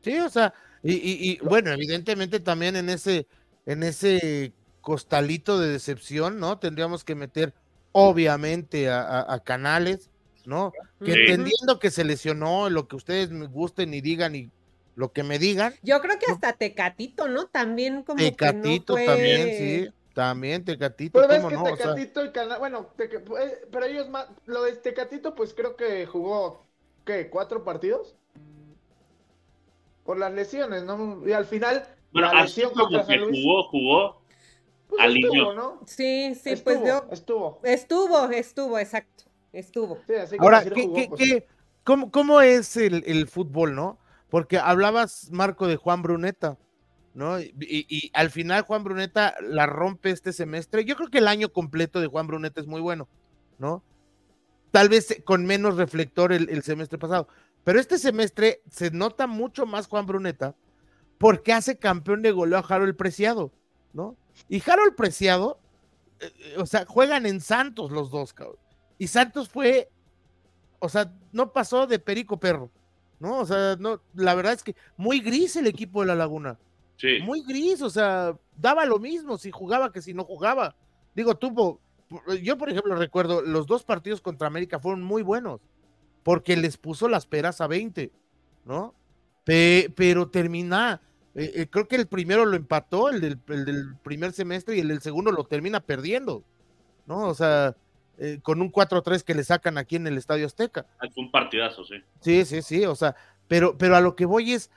Sí, o sea, y, y- y, bueno, evidentemente también en ese, en ese costalito de decepción, ¿no? Tendríamos que meter, obviamente, a, a- a Canales, ¿no? Que Sí. entendiendo que se lesionó, lo que ustedes me gusten y digan y lo que me digan, Yo creo que hasta Tecatito, ¿no? También como Tecatito que no fue... también, sí, también Tecatito, Pero ves ¿cómo que no? O sea, Tecatito y Cana- bueno, Teca- eh, pero ellos más, lo de Tecatito, pues creo que jugó, ¿qué? ¿Cuatro partidos? Por las lesiones, ¿no? Y al final, bueno, la así lesión como que Luis, jugó, jugó. Pues alineó. estuvo, ¿no? Sí, sí, estuvo, pues yo... estuvo. Estuvo, estuvo, exacto. Estuvo. Sí, así como Ahora, sí lo ¿qué, jugó, qué- pues, qué- cómo, cómo es el, el fútbol, no? Porque hablabas, Marco, de Juan Bruneta, ¿no? Y, y- y al final Juan Bruneta la rompe este semestre. Yo creo que el año completo de Juan Bruneta es muy bueno, ¿no? Tal vez con menos reflector el, el semestre pasado. Pero este semestre se nota mucho más Juan Bruneta porque hace campeón de goleo a Harold Preciado, ¿no? Y Harold Preciado, eh, eh, o sea, juegan en Santos los dos, cabrón. Y Santos fue, o sea, no pasó de perico perro, ¿no? O sea, no, la verdad es que muy gris el equipo de la Laguna, Sí. muy gris, o sea, daba lo mismo si jugaba que si no jugaba. Digo, tuvo, yo por ejemplo recuerdo, los dos partidos contra América fueron muy buenos, porque les puso las peras a 20, ¿no? Pe- pero termina, eh, eh, creo que el primero lo empató, el del, el del primer semestre, y el del segundo lo termina perdiendo, ¿no? O sea, eh, con un 4-3 que le sacan aquí en el Estadio Azteca. Ah, Fue un partidazo, sí. Sí, sí, sí, o sea, pero, pero a lo que voy es,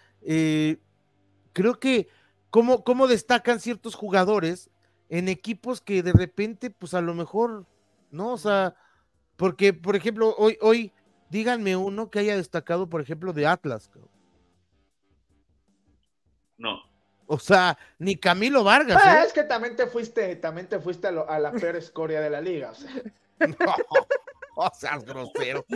creo que cómo, cómo destacan ciertos jugadores en equipos que de repente, pues a lo mejor, ¿no? O sea, porque, por ejemplo, hoy, hoy, díganme uno que haya destacado, por ejemplo, de Atlas. cabrón. No. O sea, ni Camilo Vargas, Ah, ¿eh? es que también te fuiste, también te fuiste a, lo- a la peor escoria de la liga. O sea. [laughs] No, o seas grosero. [laughs]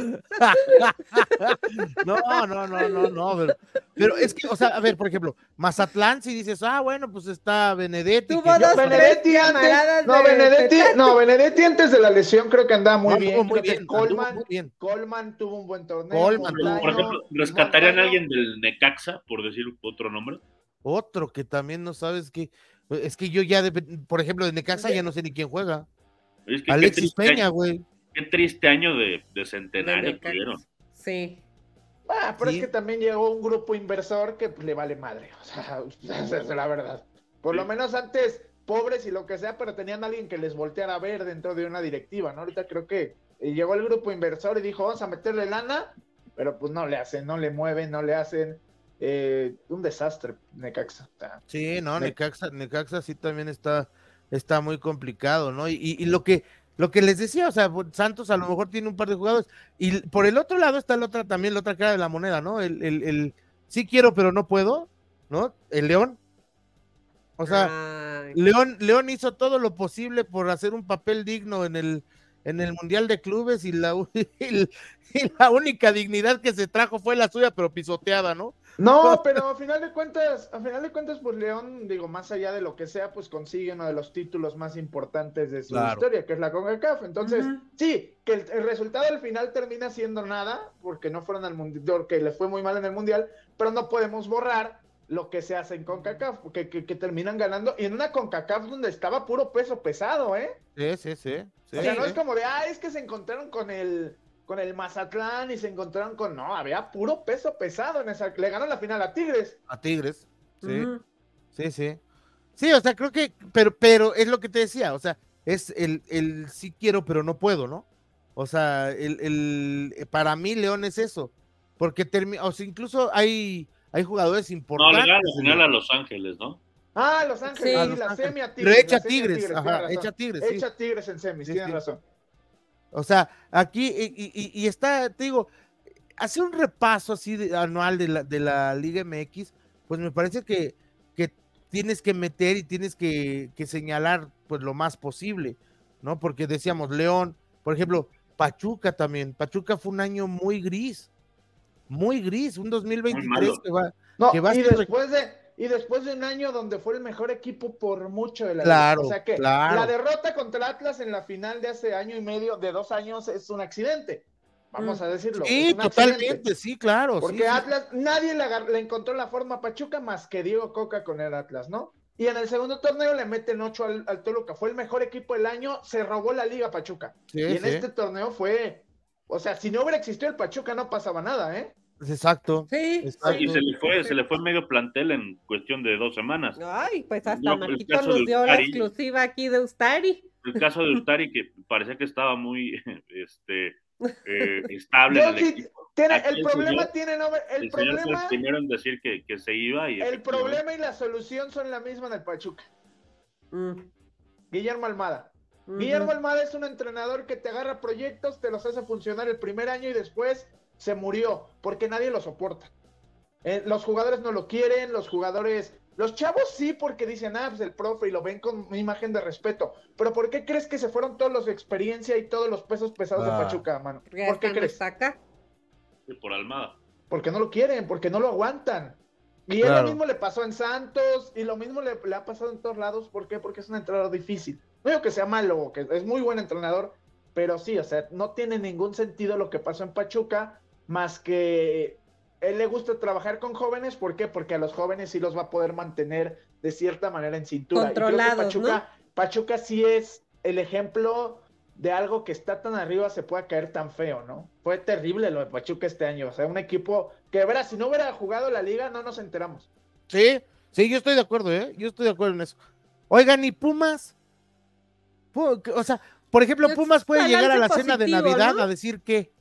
no, no, no, no, no. Pero, pero es que, o sea, a ver, por ejemplo, Mazatlán, si dices, ah, bueno, pues está Benedetti. Yo- antes, no, de Benedetti, no, Benedetti antes de la lesión creo que andaba muy bien. muy bien, Coleman, muy bien. Coleman tuvo un buen torneo. Coleman Por ejemplo, ¿rescatarían a alguien del Necaxa, por decir otro nombre? Otro que también no sabes que, es que yo ya, de- por ejemplo, de Necaxa ya no sé ni quién juega. Alexis Peña, güey. Qué triste año de, centenario tuvieron. Sí. Ah, pero es que también llegó un grupo inversor que pues, le vale madre. O sea, [laughs] esa es la verdad. Por lo menos antes, pobres y lo que sea, pero tenían a alguien que les volteara a ver dentro de una directiva, ¿no? Ahorita creo que eh, llegó el grupo inversor y dijo, vamos a meterle lana, pero pues no le hacen, no le mueven, no le hacen. Eh, un desastre, Necaxa. Sí, no, Necaxa, Necaxa sí también está, está muy complicado, ¿no? Y, y, lo que lo que les decía, o sea, Santos a lo mejor tiene un par de jugadores, y por el otro lado está la otra, también la otra cara de la moneda, ¿no? El, el, el sí quiero, pero no puedo, ¿no? El León. O sea, León, León hizo todo lo posible por hacer un papel digno en el, en el Mundial de Clubes y la, [laughs] y la única dignidad que se trajo fue la suya, pero pisoteada, ¿no? No, [laughs] pero a final de cuentas, a final de cuentas, pues León, digo, más allá de lo que sea, pues consigue uno de los títulos más importantes de su historia, que es la CONCACAF. Entonces, sí, que el, resultado al final termina siendo nada, porque no fueron al mundial, que le fue muy mal en el mundial, pero no podemos borrar lo que se hace en CONCACAF, que, que, terminan ganando, y en una CONCACAF donde estaba puro peso pesado, ¿eh? Sí, sí, sí. o sea, no es como de, ah, es que se encontraron con el con el Mazatlán y se encontraron con, no, había puro peso pesado en esa, le ganó la final a Tigres. A Tigres, sí, sí, sí. Sí, o sea, creo que, pero, pero es lo que te decía, o sea, es el, el sí quiero, pero no puedo, ¿no? O sea, el, el para mí León es eso, porque termina, o sea, incluso hay, hay jugadores importantes. No, le la final a Los Ángeles, ¿no? Ah, Los Ángeles, sí, la semi a Tigres. Pero echa Tigres, ajá, echa Tigres. Echa Tigres en semis, tienes razón. O sea, aquí, y, está, te digo, hacer un repaso así anual de la, de la Liga MX, pues me parece que, que tienes que meter y tienes que, señalar pues lo más posible, ¿no? Porque decíamos, León, por ejemplo, Pachuca también, Pachuca fue un año muy gris, muy gris, un 2023 que va, no, que va y después de y después de un año donde fue el mejor equipo por mucho de la claro, O sea que la derrota contra Atlas en la final de hace año y medio, de dos años, es un accidente. Vamos mm. a decirlo. Sí, totalmente, sí, claro. Porque Atlas, nadie le, encontró la forma a Pachuca más que Diego Coca con el Atlas, ¿no? Y en el segundo torneo le meten ocho al, al Toluca. Fue el mejor equipo del año, se robó la liga Pachuca. y en este torneo fue, o sea, si no hubiera existido el Pachuca no pasaba nada, ¿eh? Exacto. Sí. Y se le fue, se le fue medio plantel en cuestión de dos semanas. Ay, pues hasta Marquito nos dio la exclusiva aquí de Ustari. El caso de Ustari, que parecía que estaba muy [laughs] este, eh, estable en el equipo. el problema tiene nombre. El, problema. primero en decir que, que se iba. Y el problema y la solución son la misma en el Pachuca. Mm. Guillermo Almada. Guillermo Almada es un entrenador que te agarra proyectos, te los hace funcionar el primer año y después se murió porque nadie lo soporta. Eh, los jugadores no lo quieren, los jugadores, los chavos sí porque dicen, ah, pues el profe y lo ven con una imagen de respeto. Pero ¿por qué crees que se fueron todos los de experiencia y todos los pesos pesados de ah. Pachuca, mano? ¿Por qué crees? Saca? Por Almada. Porque no lo quieren, porque no lo aguantan. Y lo mismo le pasó en Santos y lo mismo le, le, ha pasado en todos lados. ¿Por qué? Porque es un entrenador difícil. No digo que sea malo, que es muy buen entrenador, pero sí, o sea, no tiene ningún sentido lo que pasó en Pachuca más que él le gusta trabajar con jóvenes, ¿por qué? Porque a los jóvenes sí los va a poder mantener de cierta manera en cintura. Controlados, Pachuca, Pachuca sí es el ejemplo de algo que está tan arriba se pueda caer tan feo, ¿no? Fue terrible lo de Pachuca este año, o sea, un equipo que, verá, si no hubiera jugado la liga, no nos enteramos. Sí, sí, yo estoy de acuerdo, ¿eh? Yo estoy de acuerdo en eso. Oigan, ¿y Pumas? O sea, por ejemplo, Pumas puede llegar a la cena de Navidad a decir que...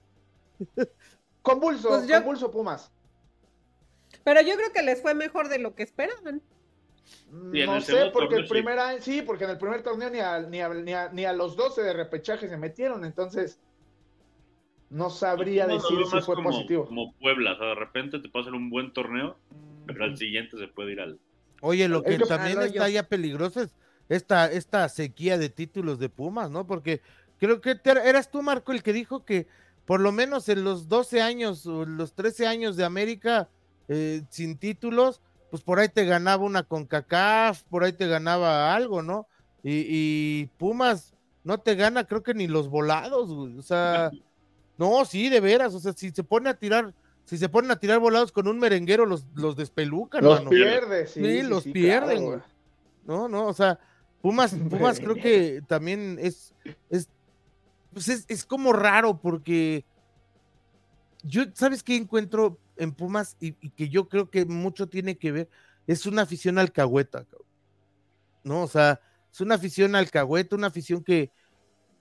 Convulso, pues convulso Pumas. Pero yo creo que les fue mejor de lo que esperaban. No sé, porque el primer año, sí, porque en el primer torneo ni a, ni, a, ni, a, los 12 de repechaje se metieron, entonces no sabría decir si fue positivo. Como Puebla, o sea, de repente te pasan un buen torneo, pero al siguiente se puede ir al. Oye, lo que, también está ya peligroso es esta, esta sequía de títulos de Pumas, ¿no? Porque creo que eras tú, Marco, el que dijo que por lo menos en los 12 años o los 13 años de América eh, sin títulos, pues por ahí te ganaba una CONCACAF, por ahí te ganaba algo, ¿no? Y, Pumas no te gana, creo que ni los volados, O sea, [laughs] no, sí, de veras. O sea, si se pone a tirar, si se ponen a tirar volados con un merenguero, los, los despelucan, Los pierde, sí. los pierden, No, no, o sea, Pumas, [laughs] Pumas creo que también es, es, pues es, es como raro porque yo, ¿sabes qué encuentro en Pumas? Y, y, que yo creo que mucho tiene que ver, es una afición alcahueta, ¿no? O sea, es una afición alcahueta, una afición que,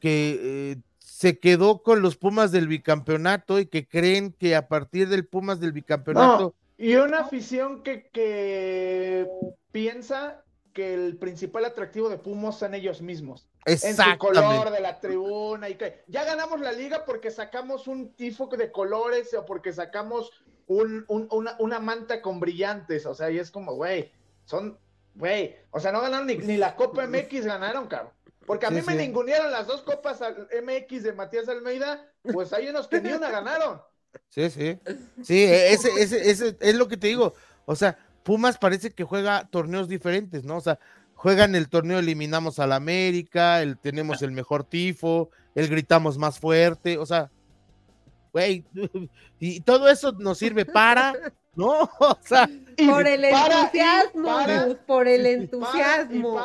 que eh, se quedó con los Pumas del bicampeonato y que creen que a partir del Pumas del bicampeonato... No, y una afición que, que piensa que el principal atractivo de Pumas son ellos mismos. En su color de la tribuna y que ya ganamos la liga porque sacamos un tifo de colores o porque sacamos un, un, una, una, manta con brillantes. O sea, y es como, güey, son, güey, o sea, no ganaron ni, ni la Copa MX, ganaron, cabrón. Porque a mí me ningunearon las dos copas MX de Matías Almeida, pues hay unos que ni una ganaron. Sí, sí. Sí, ese, ese, ese es lo que te digo. O sea, Pumas parece que juega torneos diferentes, ¿no? O sea, juegan el torneo, eliminamos al América, el, tenemos el mejor tifo, el gritamos más fuerte, o sea, güey, [laughs] y todo eso nos sirve para, ¿no? [laughs] O sea, por el entusiasmo, por el entusiasmo.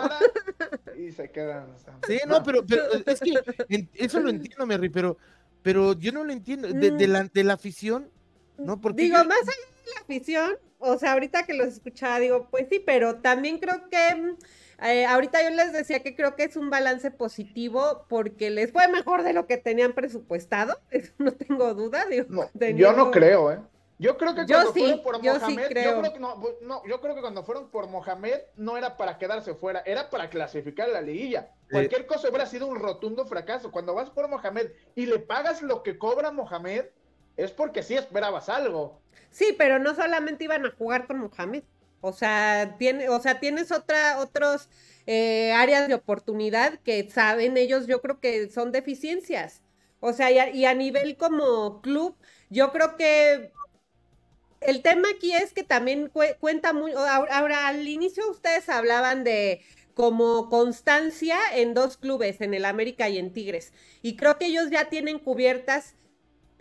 Y, se quedan. sí, no, pero, pero es que eso lo entiendo, Merry, pero, pero yo no lo entiendo. De, de, la, de la afición, ¿no? Porque Digo, más allá de la afición, o sea, ahorita que los escuchaba, digo, pues sí, pero también creo que mm, eh, ahorita yo les decía que creo que es un balance positivo porque les fue mejor de lo que tenían presupuestado, [laughs] eso no tengo duda. Digo, yo no creo, ¿eh? Yo creo que cuando fueron por Mohamed, yo, creo que no, yo creo que cuando fueron por Mohamed no era para quedarse fuera, era para clasificar la liguilla. Cualquier cosa hubiera sido un rotundo fracaso. Cuando vas por Mohamed y le pagas lo que cobra Mohamed, es porque sí esperabas algo. Sí, pero no solamente iban a jugar con Mohamed. O sea, tiene, o sea, tienes otra, otros eh, áreas de oportunidad que saben ellos, yo creo que son deficiencias. O sea, y a, nivel como club, yo creo que el tema aquí es que también cuenta muy, ahora al inicio ustedes hablaban de como constancia en dos clubes, en el América y en Tigres. Y creo que ellos ya tienen cubiertas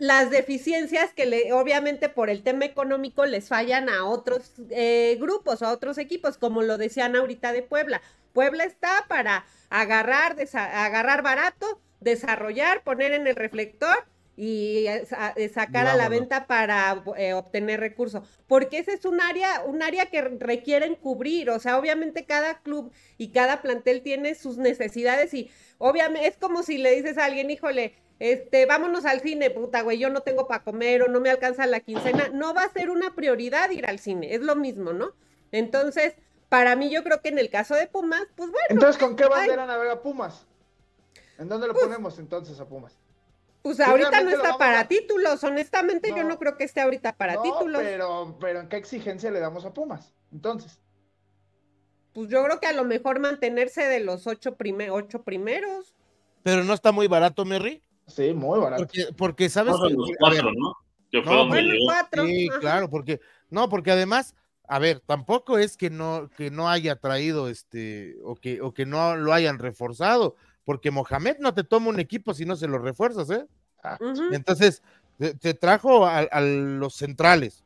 las deficiencias que le, obviamente por el tema económico les fallan a otros eh, grupos, a otros equipos, como lo decían ahorita de Puebla. Puebla está para agarrar, agarrar barato, desarrollar, poner en el reflector y eh, eh, sacar a la venta para obtener recursos. Porque ese es un área, un área que requieren cubrir. O sea, obviamente cada club y cada plantel tiene sus necesidades y obviamente es como si le dices a alguien, híjole, este, vámonos al cine, puta, güey, yo no tengo para comer o no me alcanza la quincena, no va a ser una prioridad ir al cine, es lo mismo, ¿no? Entonces, para mí yo creo que en el caso de Pumas, pues bueno. Entonces, ¿con qué bandera navega Pumas? ¿En dónde lo pues ponemos entonces a Pumas? Pues ahorita no está para títulos, honestamente yo no creo que esté ahorita para no, títulos. Pero, pero ¿en qué exigencia le damos a Pumas? Entonces. Pues yo creo que a lo mejor mantenerse de los ocho, ocho primeros. Pero no está muy barato, Merry. Sí, muy barato. Porque, sabes que, los cuatro, ¿no? Que fue donde cuatro. Sí, claro, porque no, porque además, a ver, tampoco es que no que no haya traído este o que o que no lo hayan reforzado, porque Mohamed no te toma un equipo si no se lo refuerzas, ¿eh? Ah. Entonces, te, trajo a, los centrales,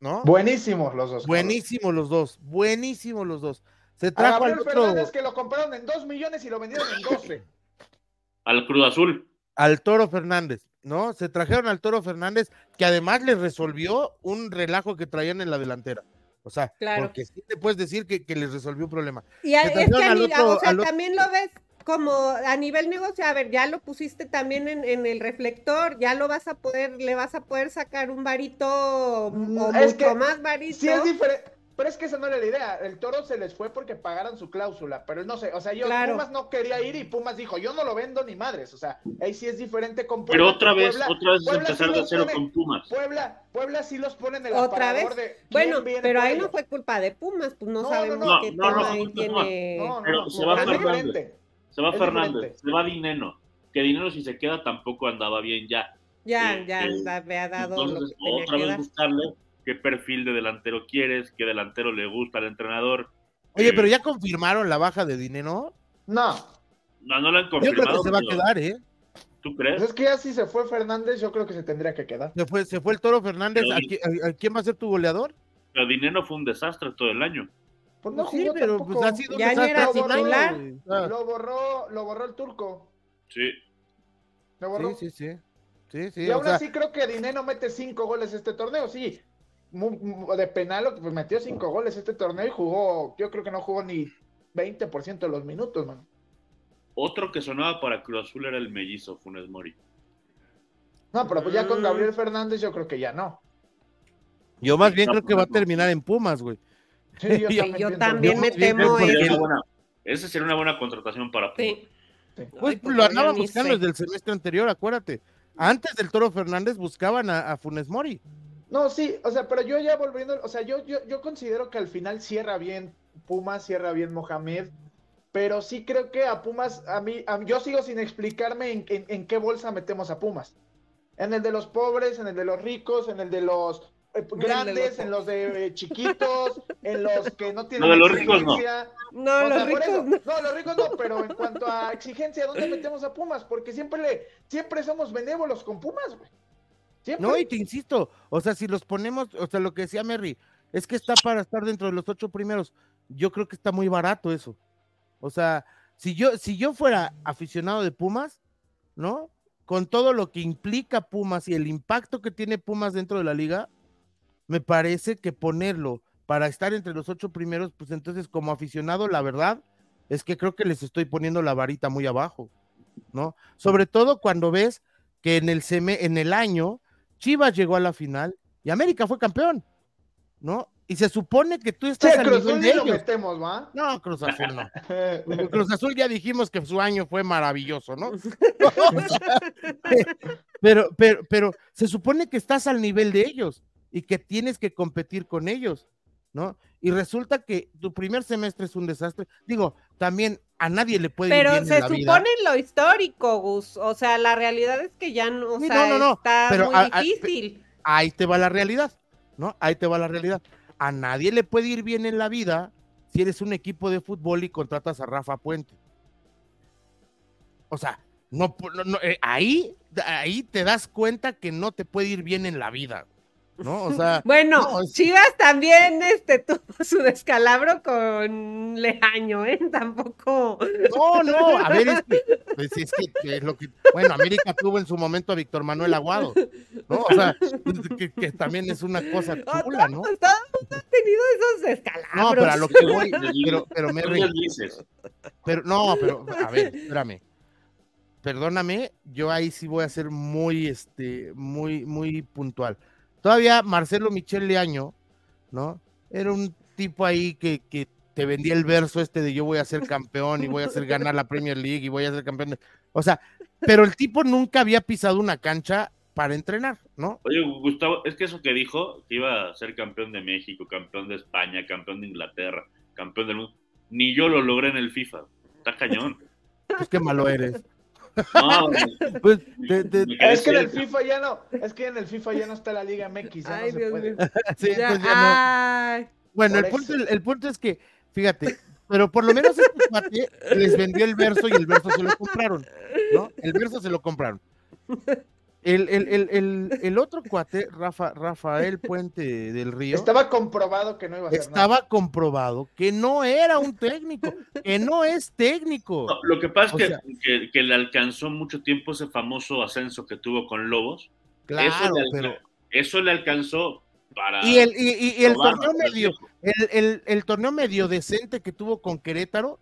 ¿no? Buenísimos los dos. Buenísimos los dos, buenísimos los dos. Se trajo a al otro... que lo compraron en dos millones y lo vendieron en 12. [coughs] [coughs] Al Cruz Azul al Toro Fernández, ¿no? Se trajeron al Toro Fernández, que además les resolvió un relajo que traían en la delantera. O sea, porque sí te puedes decir que, les resolvió un problema. Y es que o sea, también lo ves como a nivel negocio, a ver, ya lo pusiste también en, el reflector, ya lo vas a poder, le vas a poder sacar un varito mm, o mucho más varito. Sí, es diferente pero es que esa no era la idea. El toro se les fue porque pagaron su cláusula. Pero no sé, o sea, yo Pumas no quería ir y Pumas dijo, yo no lo vendo ni madres. O sea, ahí sí es diferente con Puebla. Pero otra vez, otra vez empezar de cero con Pumas. Puebla, Puebla sí los ponen en el ¿Otra vez? de. Bueno, pero ahí no fue culpa de Pumas, pues no, sabemos no, qué tema ahí tiene. pero se va Fernández. Se va Fernández, se va Dineno. Que Dinero si se queda tampoco andaba bien ya. Ya, eh, ya, eh, me ha dado. Entonces, otra vez buscarle qué perfil de delantero quieres, qué delantero le gusta al entrenador. Oye, pero ya confirmaron la baja de dinero. No. No, no la han confirmado. Yo creo que se va a quedar, ¿eh? ¿Tú crees? Pues es que ya si se fue Fernández, yo creo que se tendría que quedar. Se fue, se fue el Toro Fernández. ¿A, quién va a ser tu goleador? Pero Dinero fue un desastre todo el año. Pues no Sí, pero tampoco. pues ha sido un Ya desastre era titular. Lo borró, lo borró el turco. Sí. Lo borró. Sí, sí, sí. Sí, sí, y aún sea, así creo que Dineno mete cinco goles este torneo, sí. De penal, pues metió cinco goles este torneo y jugó, yo creo que no jugó ni 20% de los minutos, man. Otro que sonaba para Cruz Azul era el mellizo Funes Mori. No, pero pues ya con Mm. Gabriel Fernández yo creo que ya no. yo más bien creo que va a terminar en Pumas, güey. Sí, Yo- también me temo eso. esa sería una buena contratación para Pumas. Sí. Sí. Pues Ay, pues, lo andaban buscando desde el semestre anterior, acuérdate. Antes del Toro Fernández buscaban a, a Funes Mori. No, sí, o sea, pero yo ya volviendo, o sea, yo, yo, yo considero que al final cierra bien Pumas, cierra bien Mohamed, pero sí creo que a Pumas, a mí, a- yo sigo sin explicarme en, en- en qué bolsa metemos a Pumas. En el de los pobres, en el de los ricos, en el de los eh, grandes, en los de eh, chiquitos, en los que no tienen No, de los ricos no. exigencia. No, O los sea, por ricos eso, no. no, los ricos no, pero en cuanto a exigencia, ¿dónde metemos a Pumas? Porque siempre le, siempre somos benévolos con Pumas, güey. No, y te insisto, o sea, si los ponemos, o sea, lo que decía Merry, es que está para estar dentro de los ocho primeros. Yo creo que está muy barato eso. O sea, si yo, si yo fuera aficionado de Pumas, ¿no? Con todo lo que implica Pumas y el impacto que tiene Pumas dentro de la liga, me parece que ponerlo para estar entre los ocho primeros, pues entonces como aficionado, la verdad es que creo que les estoy poniendo la varita muy abajo, ¿no? Sobre todo cuando ves que en el, en el año Chivas llegó a la final y América fue campeón, ¿no? Y se supone que tú Sí, estás a al Cruz nivel Azul de lo ellos. metemos, ¿va? No, Cruz Azul no. [laughs] Cruz Azul ya dijimos que su año fue maravilloso, ¿no? [laughs] Pero, pero, pero se supone que estás al nivel de ellos y que tienes que competir con ellos, ¿no? Y resulta que tu primer semestre es un desastre. Digo, también a nadie le puede ir Pero bien se en la supone vida. en lo histórico, Gus. O sea, la realidad es que ya no, o sea, no, no, no, está pero muy a- a- difícil. Ahí te va la realidad, ¿no? Ahí te va la realidad. A nadie le puede ir bien en la vida si eres un equipo de fútbol y contratas a Rafa Puente. O sea, no, eh, ahí, ahí te das cuenta que no te puede ir bien en la vida, ¿no? O sea, [laughs] Bueno, no, es- Chivas también este, tuvo su descalabro con Leaño, ¿eh? Tampoco. no, no, a ver, es que, pues es que, que es lo que, bueno, América tuvo en su momento a Víctor Manuel Aguado, ¿no? O sea, que, que también es una cosa chula, ¿no? Todo el mundo ha tenido esos descalabros. No, pero a lo que voy, [laughs] pero, pero me río. Pero no, pero a ver, espérame. Perdóname, yo ahí sí voy a ser muy, este, muy, muy puntual. Todavía Marcelo Michel Leaño, ¿no? Era un tipo ahí que, que te vendía el verso este de yo voy a ser campeón y voy a hacer ganar la Premier League y voy a ser campeón. de- O sea, pero el tipo nunca había pisado una cancha para entrenar, ¿no? Oye, Gustavo, es que eso que dijo, que iba a ser campeón de México, campeón de España, campeón de Inglaterra, campeón del mundo, ni yo lo logré en el FIFA. Está cañón. Pues qué malo eres. No, [laughs] Pues, Es que en el. FIFA ya no, es que en el FIFA ya no está la Liga MX, ya Ay, no se Dios puede. mío. [laughs] sí, Ya, pues ya no. Bueno, el punto, el punto es que, fíjate, pero por lo menos este cuate les vendió el verso y el verso se lo compraron, ¿no? El verso se lo compraron. El, el, el, el, el otro cuate, Rafa, Rafael Puente del Río, Estaba comprobado que no iba a ser nada. estaba comprobado que no era un técnico, que no es técnico. No, lo que pasa O es sea- que, que, que le alcanzó mucho tiempo ese famoso ascenso que tuvo con Lobos. Claro, eso, le, alca- pero... eso le alcanzó para. Y el, y, y- y el probarlo, torneo pues, medio, viejo. el, el, el torneo medio decente que tuvo con Querétaro,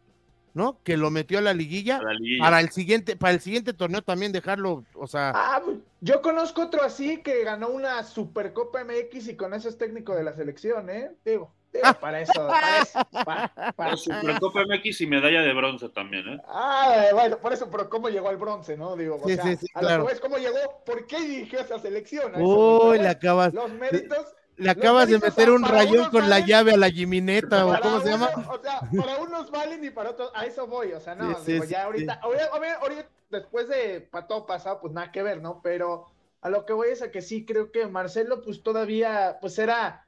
¿no? Que lo metió a la liguilla, para la liguilla. para el siguiente, para el siguiente torneo también dejarlo, o sea, Ah, yo conozco otro así que ganó una Supercopa MX y con eso es técnico de la selección, ¿eh? Digo, digo, [laughs] para eso, para eso. para- para- Para Supercopa MX y medalla de bronce también, ¿eh? Ah, bueno, por eso, pero cómo llegó al bronce, ¿no? Digo, o Sí, sea, sí, sí, a claro. cómo llegó, ¿por qué dirigió esa selección? Uy, pero le acabas, Los méritos. Le acabas de meter un para rayón con la llave a la Jimineta, o para cómo se llama. o sea, para unos valen y para otros, a eso voy, o sea, no, ya ahorita, ahorita, después de pa' todo pasado, pues nada que ver, ¿no? Pero a lo que voy es a que sí creo que Marcelo, pues todavía, pues era,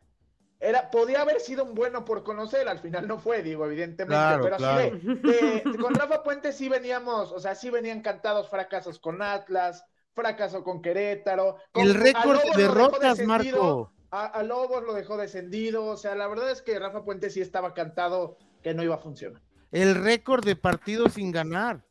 era, podía haber sido un bueno por conocer, al final no fue, digo, evidentemente, Claro, pero claro. sí, de- de- con Rafa Puente sí veníamos, o sea, sí venían cantados fracasos con Atlas, fracaso con Querétaro. con- El récord de derrotas, Marco. A, Lobos lo dejó descendido. O sea, la verdad es que Rafa Puente sí estaba cantado que no iba a funcionar. El récord de partidos sin ganar.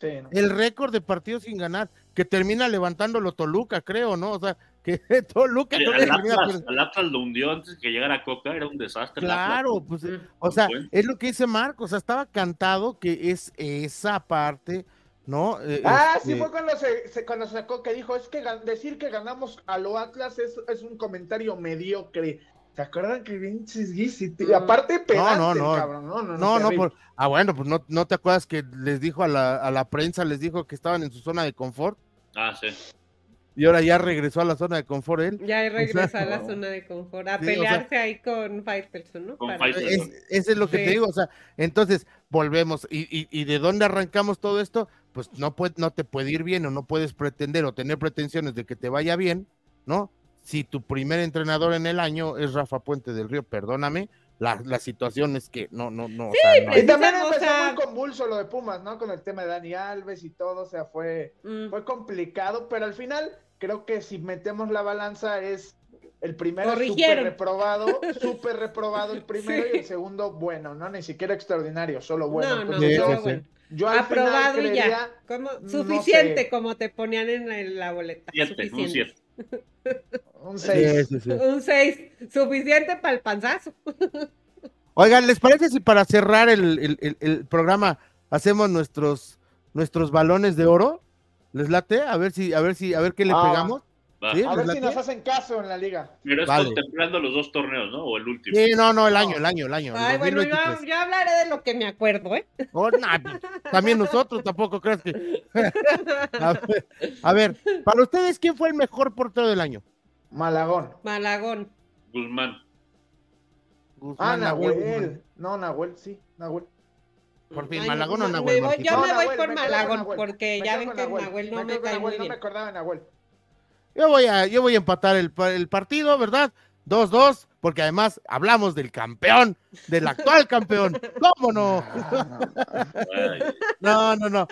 El récord de partidos sin ganar, que termina levantándolo Toluca, creo, ¿no? O sea, que [laughs] Toluca. no el, Atlas, Atlas, lo hundió antes que llegara Coca, era un desastre. Claro, pues, o sea, es lo que dice Marco, o sea, estaba cantado que es esa parte ¿no? Eh, ah, sí, este fue cuando se, cuando sacó que dijo, es que decir que ganamos a lo Atlas es, es un comentario mediocre. ¿Se acuerdan que Vinces y aparte no, no, no, cabrón, no, no, no, no por, ah, bueno, pues no, no te acuerdas que les dijo a la, a la prensa, les dijo que estaban en su zona de confort. Ah, sí. Y ahora ya regresó a la zona de confort él. Ya regresó a la zona de confort, a pelearse ahí con Faitelson, ¿no? Con es, eso es lo que te digo, o sea, entonces volvemos. Y, y, ¿Y de dónde arrancamos todo esto? Pues no, puede, no te puede ir bien o no puedes pretender o tener pretensiones de que te vaya bien, ¿no? Si tu primer entrenador en el año es Rafa Puente del Río, perdóname, la, la situación es que no, no, no. y también empezó muy convulso lo de Pumas, ¿no? Con el tema de Dani Alves y todo, o sea, fue, mm. fue complicado, pero al final creo que si metemos la balanza es el primero súper reprobado, [laughs] súper reprobado el primero y el segundo bueno, ¿no? Ni siquiera extraordinario, solo bueno. No, no, yo aprobado y ya. suficiente como te ponían en la boleta. suficiente. [laughs] un 6. Un 6. Suficiente para el panzazo. [laughs] Oigan, ¿les parece si para cerrar el, el, el, programa hacemos nuestros, nuestros balones de oro? ¿Les late? A ver si, a ver si, a ver qué le ah. pegamos. A ver si nos hacen caso en la liga. Pero es contemplando los dos torneos, ¿no? O el último. Sí, no, no, el año, el año, el año. Ay, bueno, yo, hablaré de lo que me acuerdo, ¿eh? Oh, pues, también nosotros, tampoco crees que. [laughs] [laughs] a, ver, para ustedes, ¿quién fue el mejor portero del año? Malagón. Malagón. Guzmán. ah, Nahuel. No, Nahuel, sí, Nahuel. Por fin, Malagón o Nahuel. yo me voy por Malagón, porque ya ven que Nahuel no me, cae muy bien. No me acordaba de Nahuel. Yo voy a, yo voy a empatar el, partido, ¿verdad? 2-2, porque además hablamos del campeón, del actual campeón. ¿Cómo no? [laughs] No, no, no.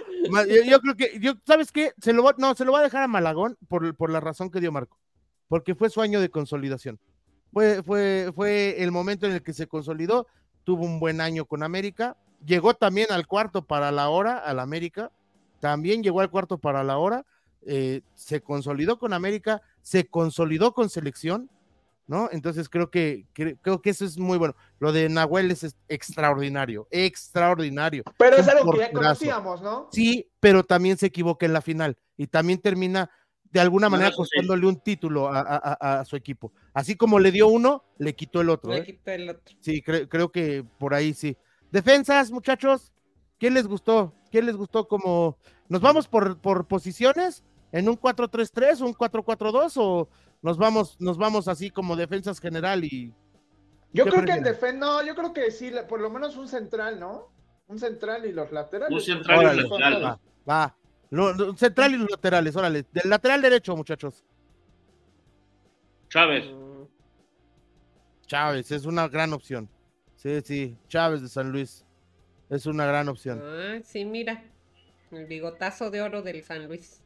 Yo, creo que, yo, ¿sabes qué? Se lo, no, se lo va a dejar a Malagón por, por la razón que dio Marco, porque fue su año de consolidación. Fue, fue, fue el momento en el que se consolidó, tuvo un buen año con América, llegó también al cuarto para la hora, al América, también llegó al cuarto para la hora eh, se consolidó con América, se consolidó con selección, ¿no? Entonces creo que, creo que eso es muy bueno. Lo de Nahuel es extraordinario, extraordinario. Pero es algo que ya conocíamos, ¿no? Sí, pero también se equivoca en la final y también termina de alguna manera costándole un título a, su equipo. Así como le dio uno, le quitó el otro. Le ¿eh? quitó el otro. Sí, creo que por ahí sí. Defensas, muchachos, ¿quién les gustó? ¿Quién les gustó como... ¿Nos vamos por, por posiciones? en un 4-3-3, un 4-4-2 o nos vamos, nos vamos así como defensas general y. Yo creo que en no, yo creo que sí, por lo menos un central, ¿no? Un central y los laterales. Un central y los laterales. Va, va. central y los laterales, órale. Del lateral derecho, muchachos. Chávez. Chávez, es una gran opción. Sí, sí, Chávez de San Luis. Es una gran opción. Ah, sí, mira. El bigotazo de oro del San Luis.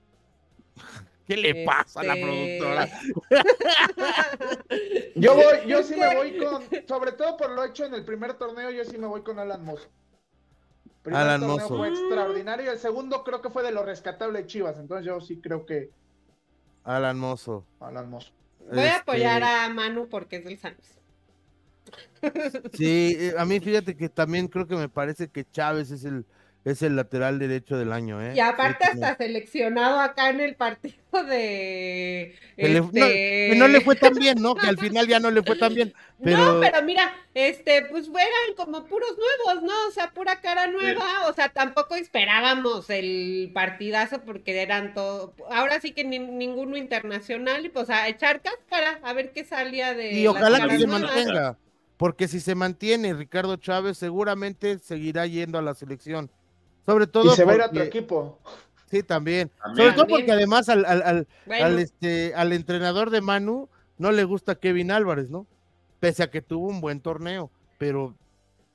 [laughs] ¿Qué le pasa a la productora? [laughs] yo voy, yo sí me voy con, sobre todo por lo hecho en el primer torneo, yo sí me voy con Alan Mozo. El primer torneo fue extraordinario, el segundo creo que fue de lo rescatable de Chivas, entonces yo sí creo que Alan Mozo. Alan Mozo. Voy a apoyar este a Manu porque es del Santos. Sí, eh, a mí fíjate que también creo que me parece que Chávez es el, es el lateral derecho del año, ¿eh? Y aparte hasta seleccionado acá en el partido de... Este... No, le fue tan bien, ¿no? Que al final ya no le fue tan bien. [laughs] Pero... No, pero mira, este, pues eran como puros nuevos, ¿no? O sea, pura cara nueva, o sea, tampoco esperábamos el partidazo porque eran todo... Ahora sí que ninguno internacional y pues a echar cáscara, a ver qué salía de... Y ojalá que se mantenga, porque si se mantiene Ricardo Chávez seguramente seguirá yendo a la selección sobre todo. Y se va a ir a otro equipo. Sí, también. Sobre todo porque además al, al, al, este, al entrenador de Manu no le gusta Kevin Álvarez, ¿no? Pese a que tuvo un buen torneo. Pero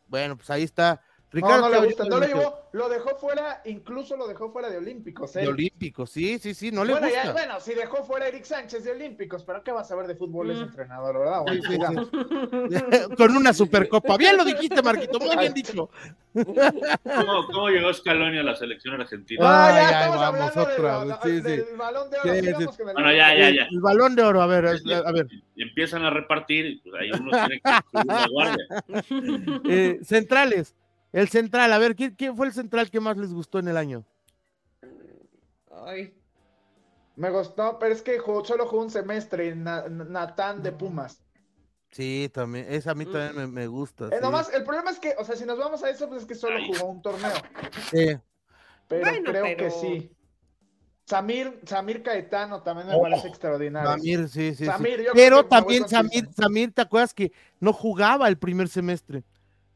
bueno, pues ahí está Ricardo no, no le gusta, no lo llevó, lo dejó fuera, incluso lo dejó fuera de Olímpicos. ¿eh? De Olímpicos, sí, sí, sí, no le bueno, gusta. Ya, bueno, si dejó fuera Eric Sánchez de Olímpicos, pero ¿qué vas a ver de fútbol ese mm. entrenador, verdad? [laughs] sí, sí, [laughs] Con una supercopa. Bien lo dijiste, Marquito, muy bien dicho. ¿Cómo, cómo llegó Scaloni a la selección argentina? Ah, ya, estamos hablando otra, sí, del balón de oro. Bueno, ya, ya, ya. El balón de oro, a ver, a ver. Y empiezan a repartir, y pues ahí uno tiene que subir la guardia. Eh, centrales. El central, a ver, ¿quién, fue el central que más les gustó en el año? Ay. Me gustó, pero es que solo jugó un semestre, Natán de Pumas. Sí, también, esa a mí también me, gusta. Eh, nomás, el problema es que, o sea, si nos vamos a eso, pues es que solo jugó un torneo. Sí. Pero creo que sí. Samir, Samir Caetano también me oh, parece extraordinario. Samir, sí, sí. Samir, Pero también Samir, Samir, ¿te acuerdas que no jugaba el primer semestre?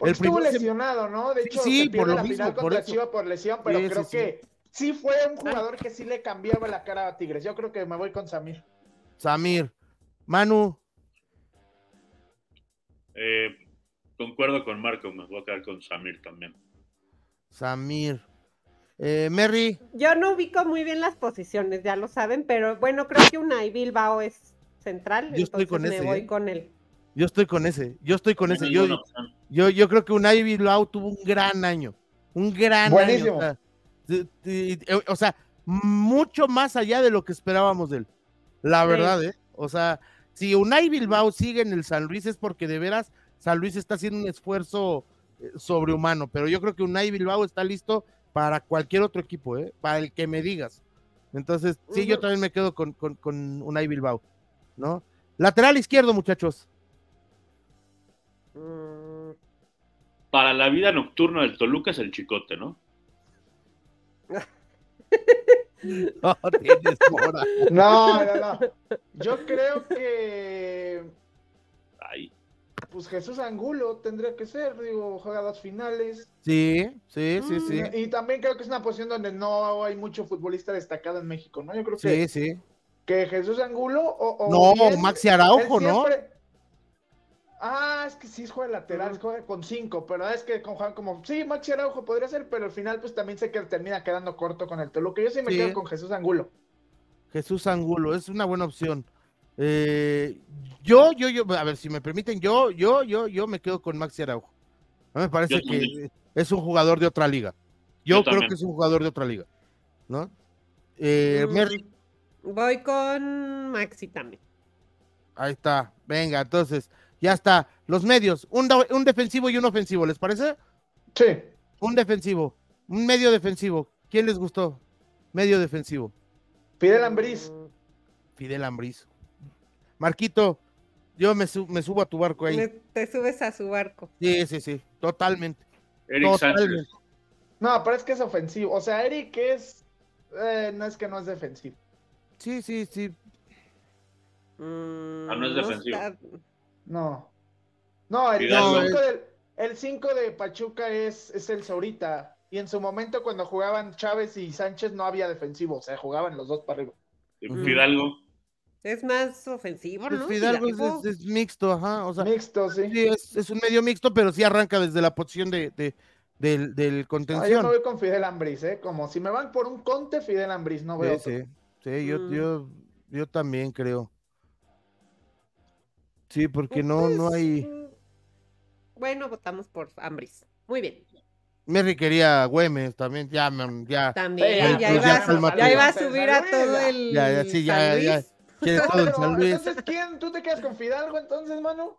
Porque estuvo lesionado, ¿no? De hecho, sí, por lo la mismo, contra Chiva por lesión, pero creo que sí fue un jugador que sí le cambiaba la cara a Tigres. Yo creo que me voy con Samir. Samir. Manu. Eh, concuerdo con Marco, me voy a quedar con Samir también. Samir. Eh, Mary. Yo no ubico muy bien las posiciones, ya lo saben, pero bueno, creo que Unai Bilbao es central. Yo estoy con me voy ¿eh? con él. Yo estoy con ese, yo estoy con ese. Yo, yo, yo creo que Unai Bilbao tuvo un gran año, un gran año. O sea, mucho más allá de lo que esperábamos de él. La verdad, ¿eh? O sea, si Unai Bilbao sigue en el San Luis es porque de veras San Luis está haciendo un esfuerzo eh, sobrehumano, pero yo creo que Unai Bilbao está listo para cualquier otro equipo, ¿eh? Para el que me digas. Entonces, sí, yo también me quedo con, con, con Unai Bilbao, ¿no? Lateral izquierdo, muchachos. Para la vida nocturna del Toluca es el chicote, ¿no? [laughs] no, tienes no, no, no. Yo creo que. Ay. Pues Jesús Angulo tendría que ser, digo, jugadas finales. Sí, sí, sí, sí. Y también creo que es una posición donde no hay mucho futbolista destacado en México, ¿no? Yo creo que. Sí, sí. Que Jesús Angulo o. no, Maxi Araujo, ¿no? Ah, es que sí juega lateral, juega con cinco, pero es que con Juan como, sí, Maxi Araujo podría ser, pero al final pues también sé que termina quedando corto con el Toluca. Yo sí me quedo con Jesús Angulo. Jesús Angulo, es una buena opción. Eh, yo, yo, yo, a ver, si me permiten, yo, yo, yo, yo me quedo con Maxi Araujo. A mí me parece que es un jugador de otra liga. Yo, creo que es un jugador de otra liga, ¿no? Eh, mm, Voy con Maxi también. Ahí está, venga, entonces, ya está. Los medios, un, un defensivo y un ofensivo, ¿les parece? Sí. Un defensivo, un medio defensivo. ¿Quién les gustó? Medio defensivo. Fidel Ambriz. Fidel Ambriz. Marquito, yo me, me, subo a tu barco ahí. te subes a su barco. Sí, sí, sí, totalmente. Eric totalmente. No, pero es que es ofensivo. O sea, Eric es. Eh, no es que no es defensivo. Sí, sí, sí. ah, no es defensivo. No. No, el 5 de Pachuca es, es el Saurita. Y en su momento, cuando jugaban Chávez y Sánchez, no había defensivo. O sea, jugaban los dos para arriba. Fidalgo. Es más ofensivo, pues ¿no? Fidalgo, es, mixto, ajá. O sea, mixto, sí. es, un medio mixto, pero sí arranca desde la posición de, del, del contención. yo no voy con Fidel Ambris, ¿eh? Como si me van por un conte, Fidel Ambris, no veo. Sí, sí, yo, mm. yo, yo también creo. Sí, porque no, no pues, hay. Mm, bueno, votamos por Ambris. Muy bien. Mary quería Güemes también, ya, ya. También, ya, iba, ya, iba, a subir a todo el. Ya, ya, sí, ya, ya. Quiere todo el San Luis. Entonces, ¿quién? ¿Tú te quedas con Fidalgo entonces, Manu?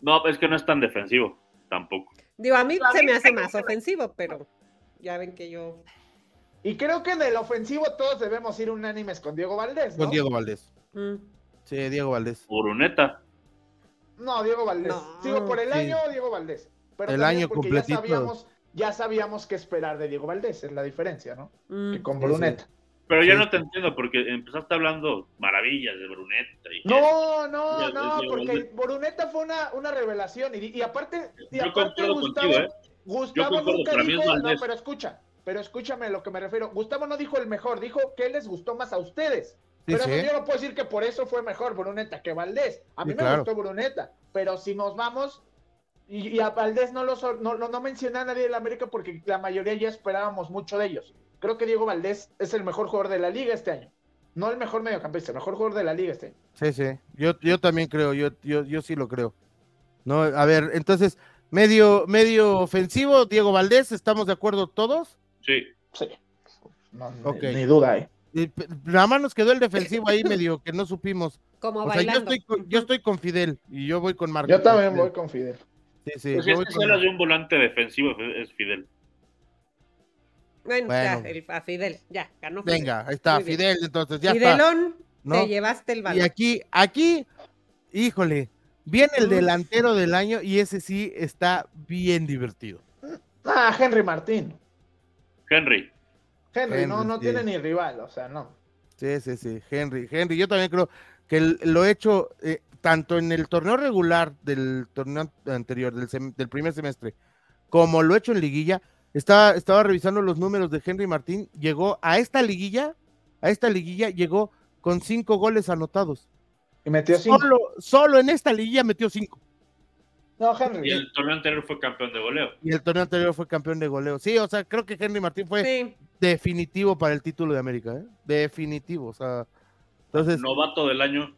No, es que no es tan defensivo, tampoco. Digo, a mí se me hace más ofensivo, pero ya ven que yo. Y creo que del ofensivo todos debemos ir unánimes con Diego Valdés. ¿no? Con Diego Valdés. Mm. Sí, Diego Valdés. Uruneta. No, Diego Valdés. Sigo por el año, Diego Valdés. Pero el año completito. Ya sabíamos, ya sabíamos qué esperar de Diego Valdés, es la diferencia, ¿no? Mm. Que con Bruneta. Pero ya no te entiendo, porque empezaste hablando maravillas de Bruneta. Y no, no, no, porque Bruneta fue una, una revelación. Y, y aparte, y aparte Gustavo, ¿eh? Gustavo nunca dijo, no, pero escucha, pero escúchame lo que me refiero. Gustavo no dijo el mejor, dijo que les gustó más a ustedes. Pero yo no puedo decir que por eso fue mejor Bruneta que Valdés. A mí me gustó Bruneta, pero si nos vamos, y, a Valdés no, lo, no, no, menciona a nadie de la América porque la mayoría ya esperábamos mucho de ellos. Creo que Diego Valdés es el mejor jugador de la liga este año. No el mejor mediocampista, el mejor jugador de la liga este año. Sí, sí. Yo, yo también creo, yo, yo, yo sí lo creo. No, a ver, entonces, medio, medio ofensivo, Diego Valdés, ¿estamos de acuerdo todos? Sí. Sí. ni, duda, ¿eh? Nada más nos quedó el defensivo ahí [laughs] medio que no supimos. Como o sea, yo estoy, con, yo estoy con Fidel y yo voy con Marco. Yo también voy con Fidel. Sí, sí. Pues es que de un volante defensivo es Fidel. Bueno, ya, a Fidel, ya, ganó Fidel. Venga, ahí está, Fidel, entonces ya Fidelón, te llevaste el balón. Y aquí, aquí, híjole, viene el delantero del año y ese sí está bien divertido. Ah, Henry Martín. Henry. Henry, no, no tiene ni rival, o sea, no. Sí, sí, sí, Henry, Henry, yo también creo que lo he hecho eh, tanto en el torneo regular del torneo anterior, del, del primer semestre, como lo he hecho en liguilla, estaba, estaba revisando los números de Henry Martín, llegó a esta liguilla, a esta liguilla llegó con cinco goles anotados. Y metió cinco. Solo, solo en esta liguilla metió cinco. No, Henry. Y el torneo anterior fue campeón de goleo. Y el torneo anterior fue campeón de goleo. Sí, o sea, creo que Henry Martín fue definitivo para el título de América, ¿eh? Definitivo, o sea. Entonces. Novato del año.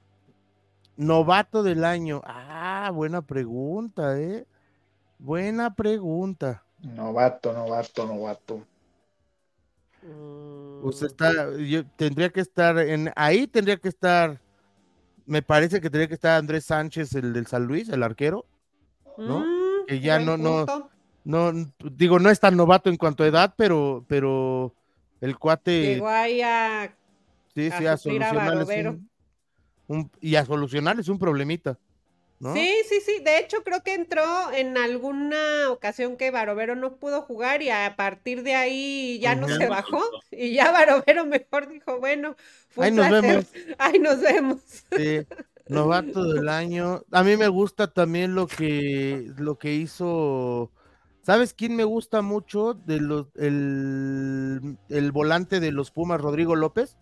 Novato del año. Ah, buena pregunta, ¿eh? Buena pregunta. Novato, novato, novato. Pues está, yo tendría que estar en ahí tendría que estar, me parece que tendría que estar Andrés Sánchez, el del San Luis, el arquero, ¿no? Mm, que ya no, no, no, digo, no es tan novato en cuanto a edad, pero, pero el cuate. Llegó ahí a, sí, sí, a, solucionar y a solucionar es un problemita. Sí, sí, sí. De hecho, creo que entró en alguna ocasión que Barovero no pudo jugar y a partir de ahí ya no se bajó. Y ya Barovero mejor dijo, bueno, fue Ahí nos vemos. [laughs] Ahí nos vemos. Sí, novato del año. A mí me gusta también lo que, lo que hizo. ¿Sabes quién me gusta mucho? De los, el, el volante de los Pumas, Rodrigo López.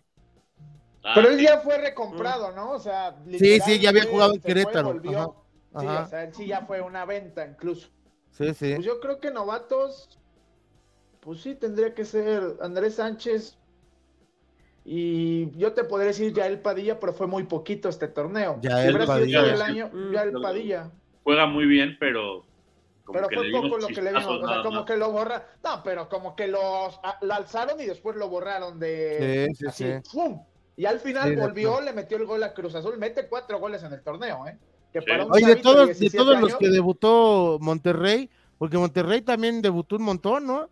Ah, Pero él ya fue recomprado, ¿no? O sea, sí, sí, ya había jugado en Querétaro. Sí, o sea, él sí ya fue una venta incluso. Sí, sí. Pues yo creo que novatos, pues sí, tendría que ser Andrés Sánchez. Y yo te podría decir ya el Padilla, pero fue muy poquito este torneo. Ya el Padilla. El año, ya el Padilla. Juega muy bien, pero pero fue poco lo que le vimos, o sea, como que lo borra, no, pero como que los lo alzaron y después lo borraron de sí, sí, sí. ¡pum! Y al final volvió, le metió el gol a Cruz Azul, mete cuatro goles en el torneo, ¿eh? Oye, de todos, de, todos los que debutó Monterrey, porque Monterrey también debutó un montón, ¿no?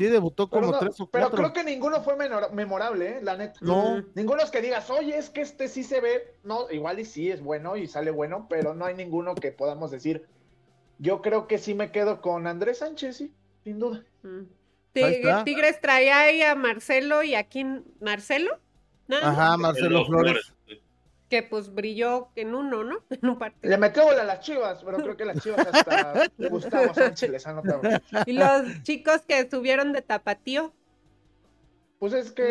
Sí, debutó como tres o cuatro. Pero creo que ninguno fue memorable, ¿eh? La neta. No. Ninguno los que digas, oye, es que este sí se ve, no, igual y sí es bueno y sale bueno, pero no hay ninguno que podamos decir. Yo creo que sí me quedo con Andrés Sánchez, sí, sin duda. Mm. Tigres traía ahí a Marcelo y aquí Marcelo. Ajá, Marcelo Flores. Que pues brilló en uno, ¿no? [laughs] En un partido. Le metió bola a las chivas, pero creo que las chivas hasta [laughs] Gustavo Sánchez les anotado. Y los chicos que estuvieron de tapatío. Pues es que,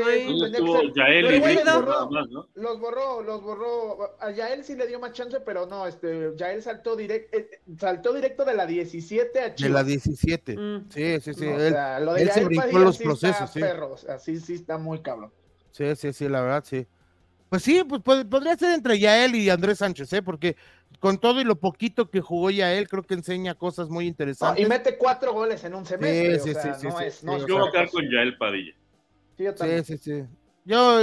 Yael los, borró, los borró, los borró. A Yael sí le dio más chance, pero no, este, Yael saltó directo, eh, saltó directo de la 17 a Chivas. De la 17. Mm. Sí, sí, sí. él, o sea, lo de él se brincó los procesos, sí. Perro, o sea, sí, sí está muy cabrón. Sí, sí, sí, la verdad, sí. Pues sí, pues podría ser entre Yael y Andrés Sánchez, ¿eh? Porque con todo y lo poquito que jugó Yael, creo que enseña cosas muy interesantes. y mete cuatro goles en un semestre. Sí, sí, sí, no es, no Yo voy a quedar con Yael Padilla. Sí, yo también. Sí, sí, sí. Yo,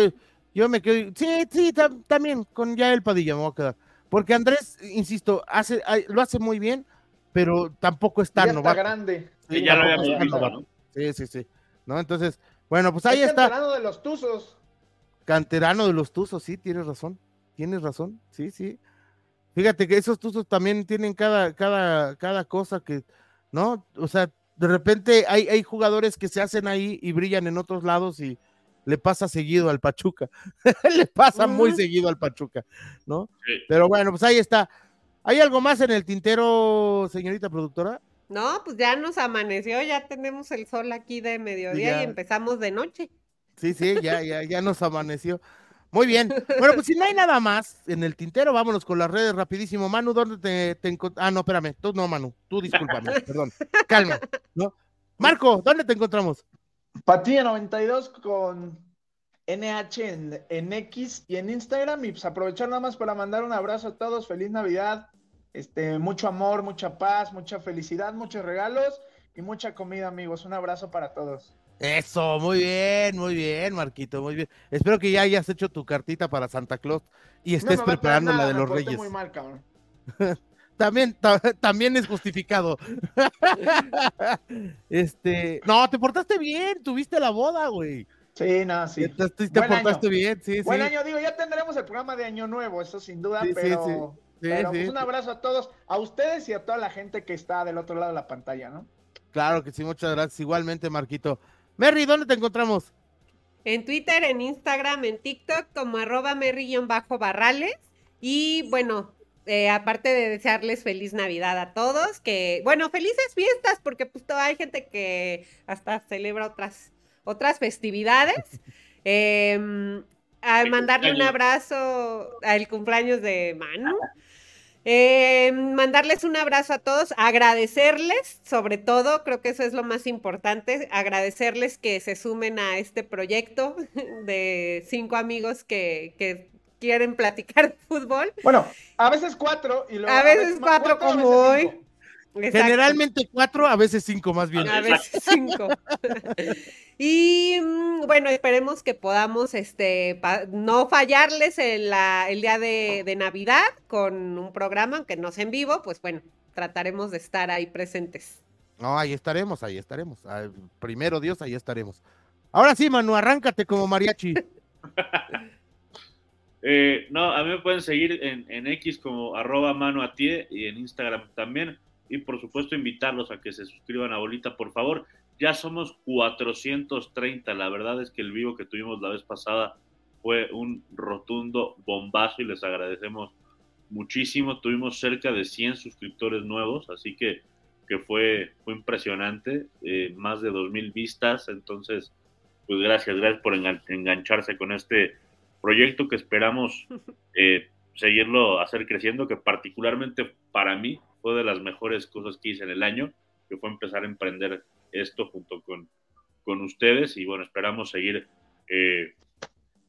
yo me quedo. Sí, sí, también con Yael Padilla me voy a quedar. Porque Andrés, insisto, hace, lo hace muy bien, pero tampoco es tan ya está grande. Sí, ya lo había Sí, sí, sí. ¿No? Entonces, bueno, pues ahí está. Canterano de los Tuzos. Canterano de los Tuzos, sí, tienes razón. Tienes razón, sí, sí. Fíjate que esos Tuzos también tienen cada, cada, cada cosa que, ¿no? O sea, de repente hay, hay jugadores que se hacen ahí y brillan en otros lados y le pasa seguido al Pachuca. [laughs] le pasa muy seguido al Pachuca, ¿no? Pero bueno, pues ahí está. ¿Hay algo más en el tintero, señorita productora? No, pues ya nos amaneció, ya tenemos el sol aquí de mediodía y empezamos de noche. Sí, sí, ya, ya, ya nos amaneció. Muy bien. Bueno, pues si no hay nada más en el tintero, vámonos con las redes rapidísimo. Manu, ¿dónde te, te Ah, no, espérame. Tú no, Manu. Tú discúlpame, [laughs] perdón. Calma. ¿no? Marco, ¿dónde te encontramos? Patilla 92 con NH en, en, X y en Instagram. Y pues aprovechar nada más para mandar un abrazo a todos. Feliz Navidad. Este, mucho amor, mucha paz, mucha felicidad, muchos regalos y mucha comida, amigos. Un abrazo para todos. Eso, muy bien, muy bien, Marquito, muy bien. Espero que ya hayas hecho tu cartita para Santa Claus y estés preparando la de los Reyes. Muy mal, cabrón. [laughs] también, también es justificado. [laughs] este, no, te portaste bien, tuviste la boda, güey. Sí, no, sí. Te, portaste bien, sí, Buen año, digo, ya tendremos el programa de Año Nuevo, eso sin duda, pero, pero pues, un abrazo a todos, a ustedes y a toda la gente que está del otro lado de la pantalla, ¿no? Claro que sí, muchas gracias. Igualmente, Marquito. Merry, ¿dónde te encontramos? En Twitter, en Instagram, en TikTok, como arroba Merry-Barrales. Y bueno, eh, aparte de desearles feliz Navidad a todos, que, bueno, felices fiestas, porque pues hay gente que hasta celebra otras, otras festividades. [laughs] Em, al mandarle un abrazo al cumpleaños de Manu. Eh, mandarles un abrazo a todos, agradecerles, sobre todo, creo que eso es lo más importante, agradecerles que se sumen a este proyecto [laughs] de cinco amigos que, quieren platicar de fútbol. Bueno, a veces cuatro y luego a veces, cuatro, como hoy. Generalmente cuatro, a veces cinco más bien. A veces cinco. [laughs] Y mm, bueno, esperemos que podamos este, no fallarles el, el día de, Navidad con un programa, aunque no sea en vivo, pues bueno, trataremos de estar ahí presentes. No, ahí estaremos, ahí estaremos. Ah, primero Dios, ahí estaremos. Ahora sí, Manu, arráncate como mariachi. [laughs] Eh, no, a mí me pueden seguir en, en X como arroba mano a tie y en Instagram también. Y por supuesto invitarlos a que se suscriban a Bolita, por favor. Ya somos 430. La verdad es que el vivo que tuvimos la vez pasada fue un rotundo bombazo y les agradecemos muchísimo. Tuvimos cerca de 100 suscriptores nuevos, así que, que fue, fue impresionante. Eh, más de 2.000 vistas. Entonces, pues gracias, gracias por engancharse con este proyecto que esperamos [laughs] eh, seguirlo hacer creciendo, que particularmente para mí fue de las mejores cosas que hice en el año, que fue empezar a emprender esto junto con, con ustedes y bueno, esperamos seguir eh,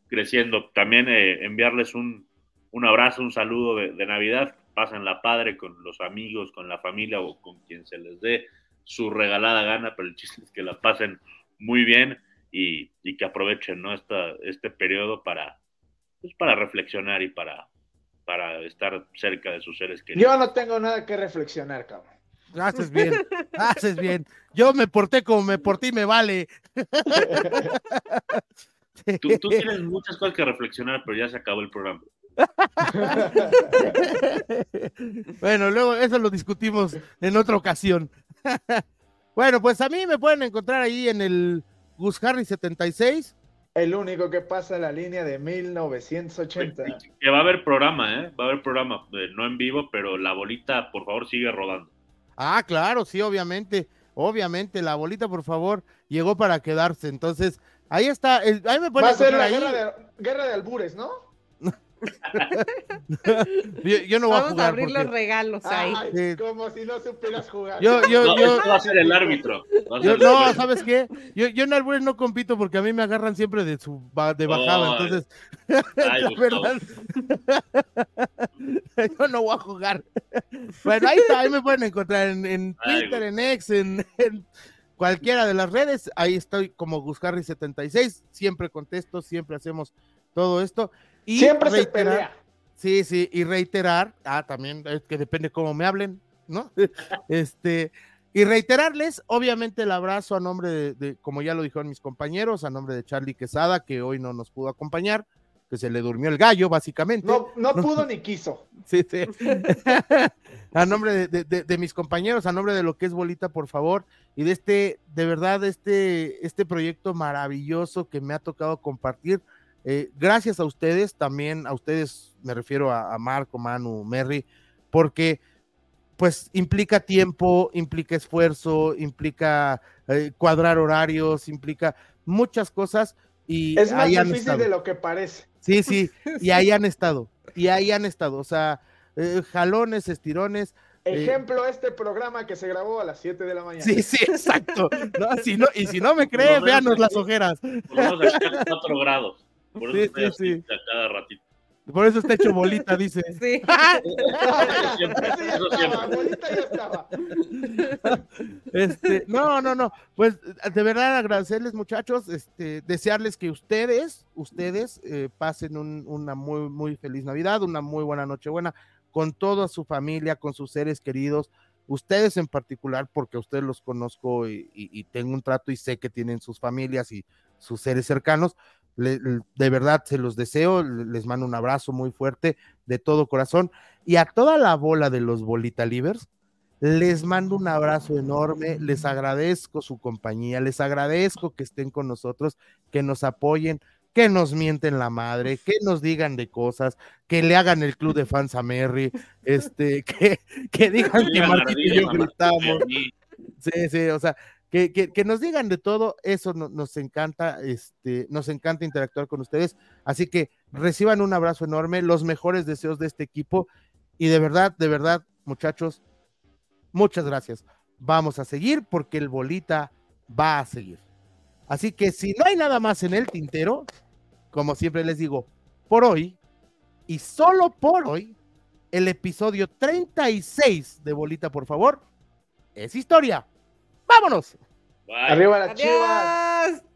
creciendo. También eh, enviarles un, un, abrazo, un saludo de, Navidad. Pasen la padre con los amigos, con la familia o con quien se les dé su regalada gana, pero el chiste es que la pasen muy bien y, y que aprovechen ¿no? Esta, este periodo para, pues, para reflexionar y para, para estar cerca de sus seres queridos. Yo no tengo nada que reflexionar, cabrón. Haces bien, haces bien. Yo me porté como me porté y me vale. [laughs] Tú, tienes muchas cosas que reflexionar, pero ya se acabó el programa. [laughs] bueno, luego eso lo discutimos en otra ocasión. [laughs] bueno, pues a mí me pueden encontrar ahí en el Gus Harry 76. El único que pasa la línea de 1980. Que va a haber programa, ¿eh? Va a haber programa, eh, no en vivo, pero la bolita, por favor, sigue rodando. Ah, claro, sí, obviamente, obviamente, la bolita, por favor, llegó para quedarse. Entonces, ahí está, ahí me Va a ser la guerra de, guerra de albures, ¿no? [laughs] yo, no voy Vamos a jugar. a abrir los regalos ahí. Como si no supieras jugar. Yo, yo, yo, va a ser el árbitro. no, ¿sabes qué? Yo, yo en albures no compito porque a mí me agarran siempre de su de bajada, entonces. [laughs] la verdad. [laughs] yo no voy a jugar. Bueno, ahí está, ahí me pueden encontrar en, Twitter, en X, en, cualquiera de las redes. Ahí estoy como Guscarri76. Siempre contesto, siempre hacemos todo esto. Y Siempre se pelea. Sí, sí, y reiterar, ah, también es que depende cómo me hablen, ¿no? [laughs] este, y reiterarles, obviamente, el abrazo a nombre de, como ya lo dijeron mis compañeros, a nombre de Charlie Quesada, que hoy no nos pudo acompañar, que se le durmió el gallo, básicamente. No, no pudo ni quiso. [laughs] Sí, sí. [laughs] a nombre de, de, mis compañeros, a nombre de lo que es Bolita, por favor, y de este, de verdad, este, este proyecto maravilloso que me ha tocado compartir eh, gracias a ustedes, también a ustedes, me refiero a, Marco, Manu, Merry, porque pues implica tiempo, implica esfuerzo, implica eh, cuadrar horarios, implica muchas cosas. Y es más difícil de lo que parece. Sí, [laughs] sí, y ahí han estado, y ahí han estado, o sea, eh, jalones, estirones. eh, Ejemplo, este programa que se grabó a las 7 de la mañana. Sí, sí, exacto. [laughs] No, si no, y si no me cree, véanos las ojeras. Por lo menos acá 4 grados. Por eso Sí, sí, así sí. a cada ratito. Por eso está hecho bolita, dice. [laughs] Sí. Eso siempre, Ese ya eso estaba, siempre. abuelita ya estaba. Este, no, no, no. Pues de verdad agradecerles, muchachos, este, desearles que ustedes, ustedes eh, pasen un- una muy, muy feliz Navidad, una muy buena Nochebuena con toda su familia, con sus seres queridos, ustedes en particular, porque a ustedes los conozco y, y- y tengo un trato y sé que tienen sus familias y sus seres cercanos. Le- de verdad se los deseo, le- les mando un abrazo muy fuerte de todo corazón y a toda la bola de los bolita livers, les mando un abrazo enorme, les agradezco su compañía, les agradezco que estén con nosotros, que nos apoyen, que nos mienten la madre, que nos digan de cosas, que le hagan el club de fans a Merry, este, [laughs] que, que digan que Martín y yo gritamos. Sí, sí, o sea, que, que, nos digan de todo, eso no- nos encanta, este, nos encanta interactuar con ustedes, así que reciban un abrazo enorme, los mejores deseos de este equipo y de verdad, de verdad, muchachos, muchas gracias. Vamos a seguir porque el bolita va a seguir. Así que si no hay nada más en el tintero, como siempre les digo, por hoy y solo por hoy, el episodio 36 de Bolita, por favor, es historia. ¡Vámonos! Bye. Arriba las chivas.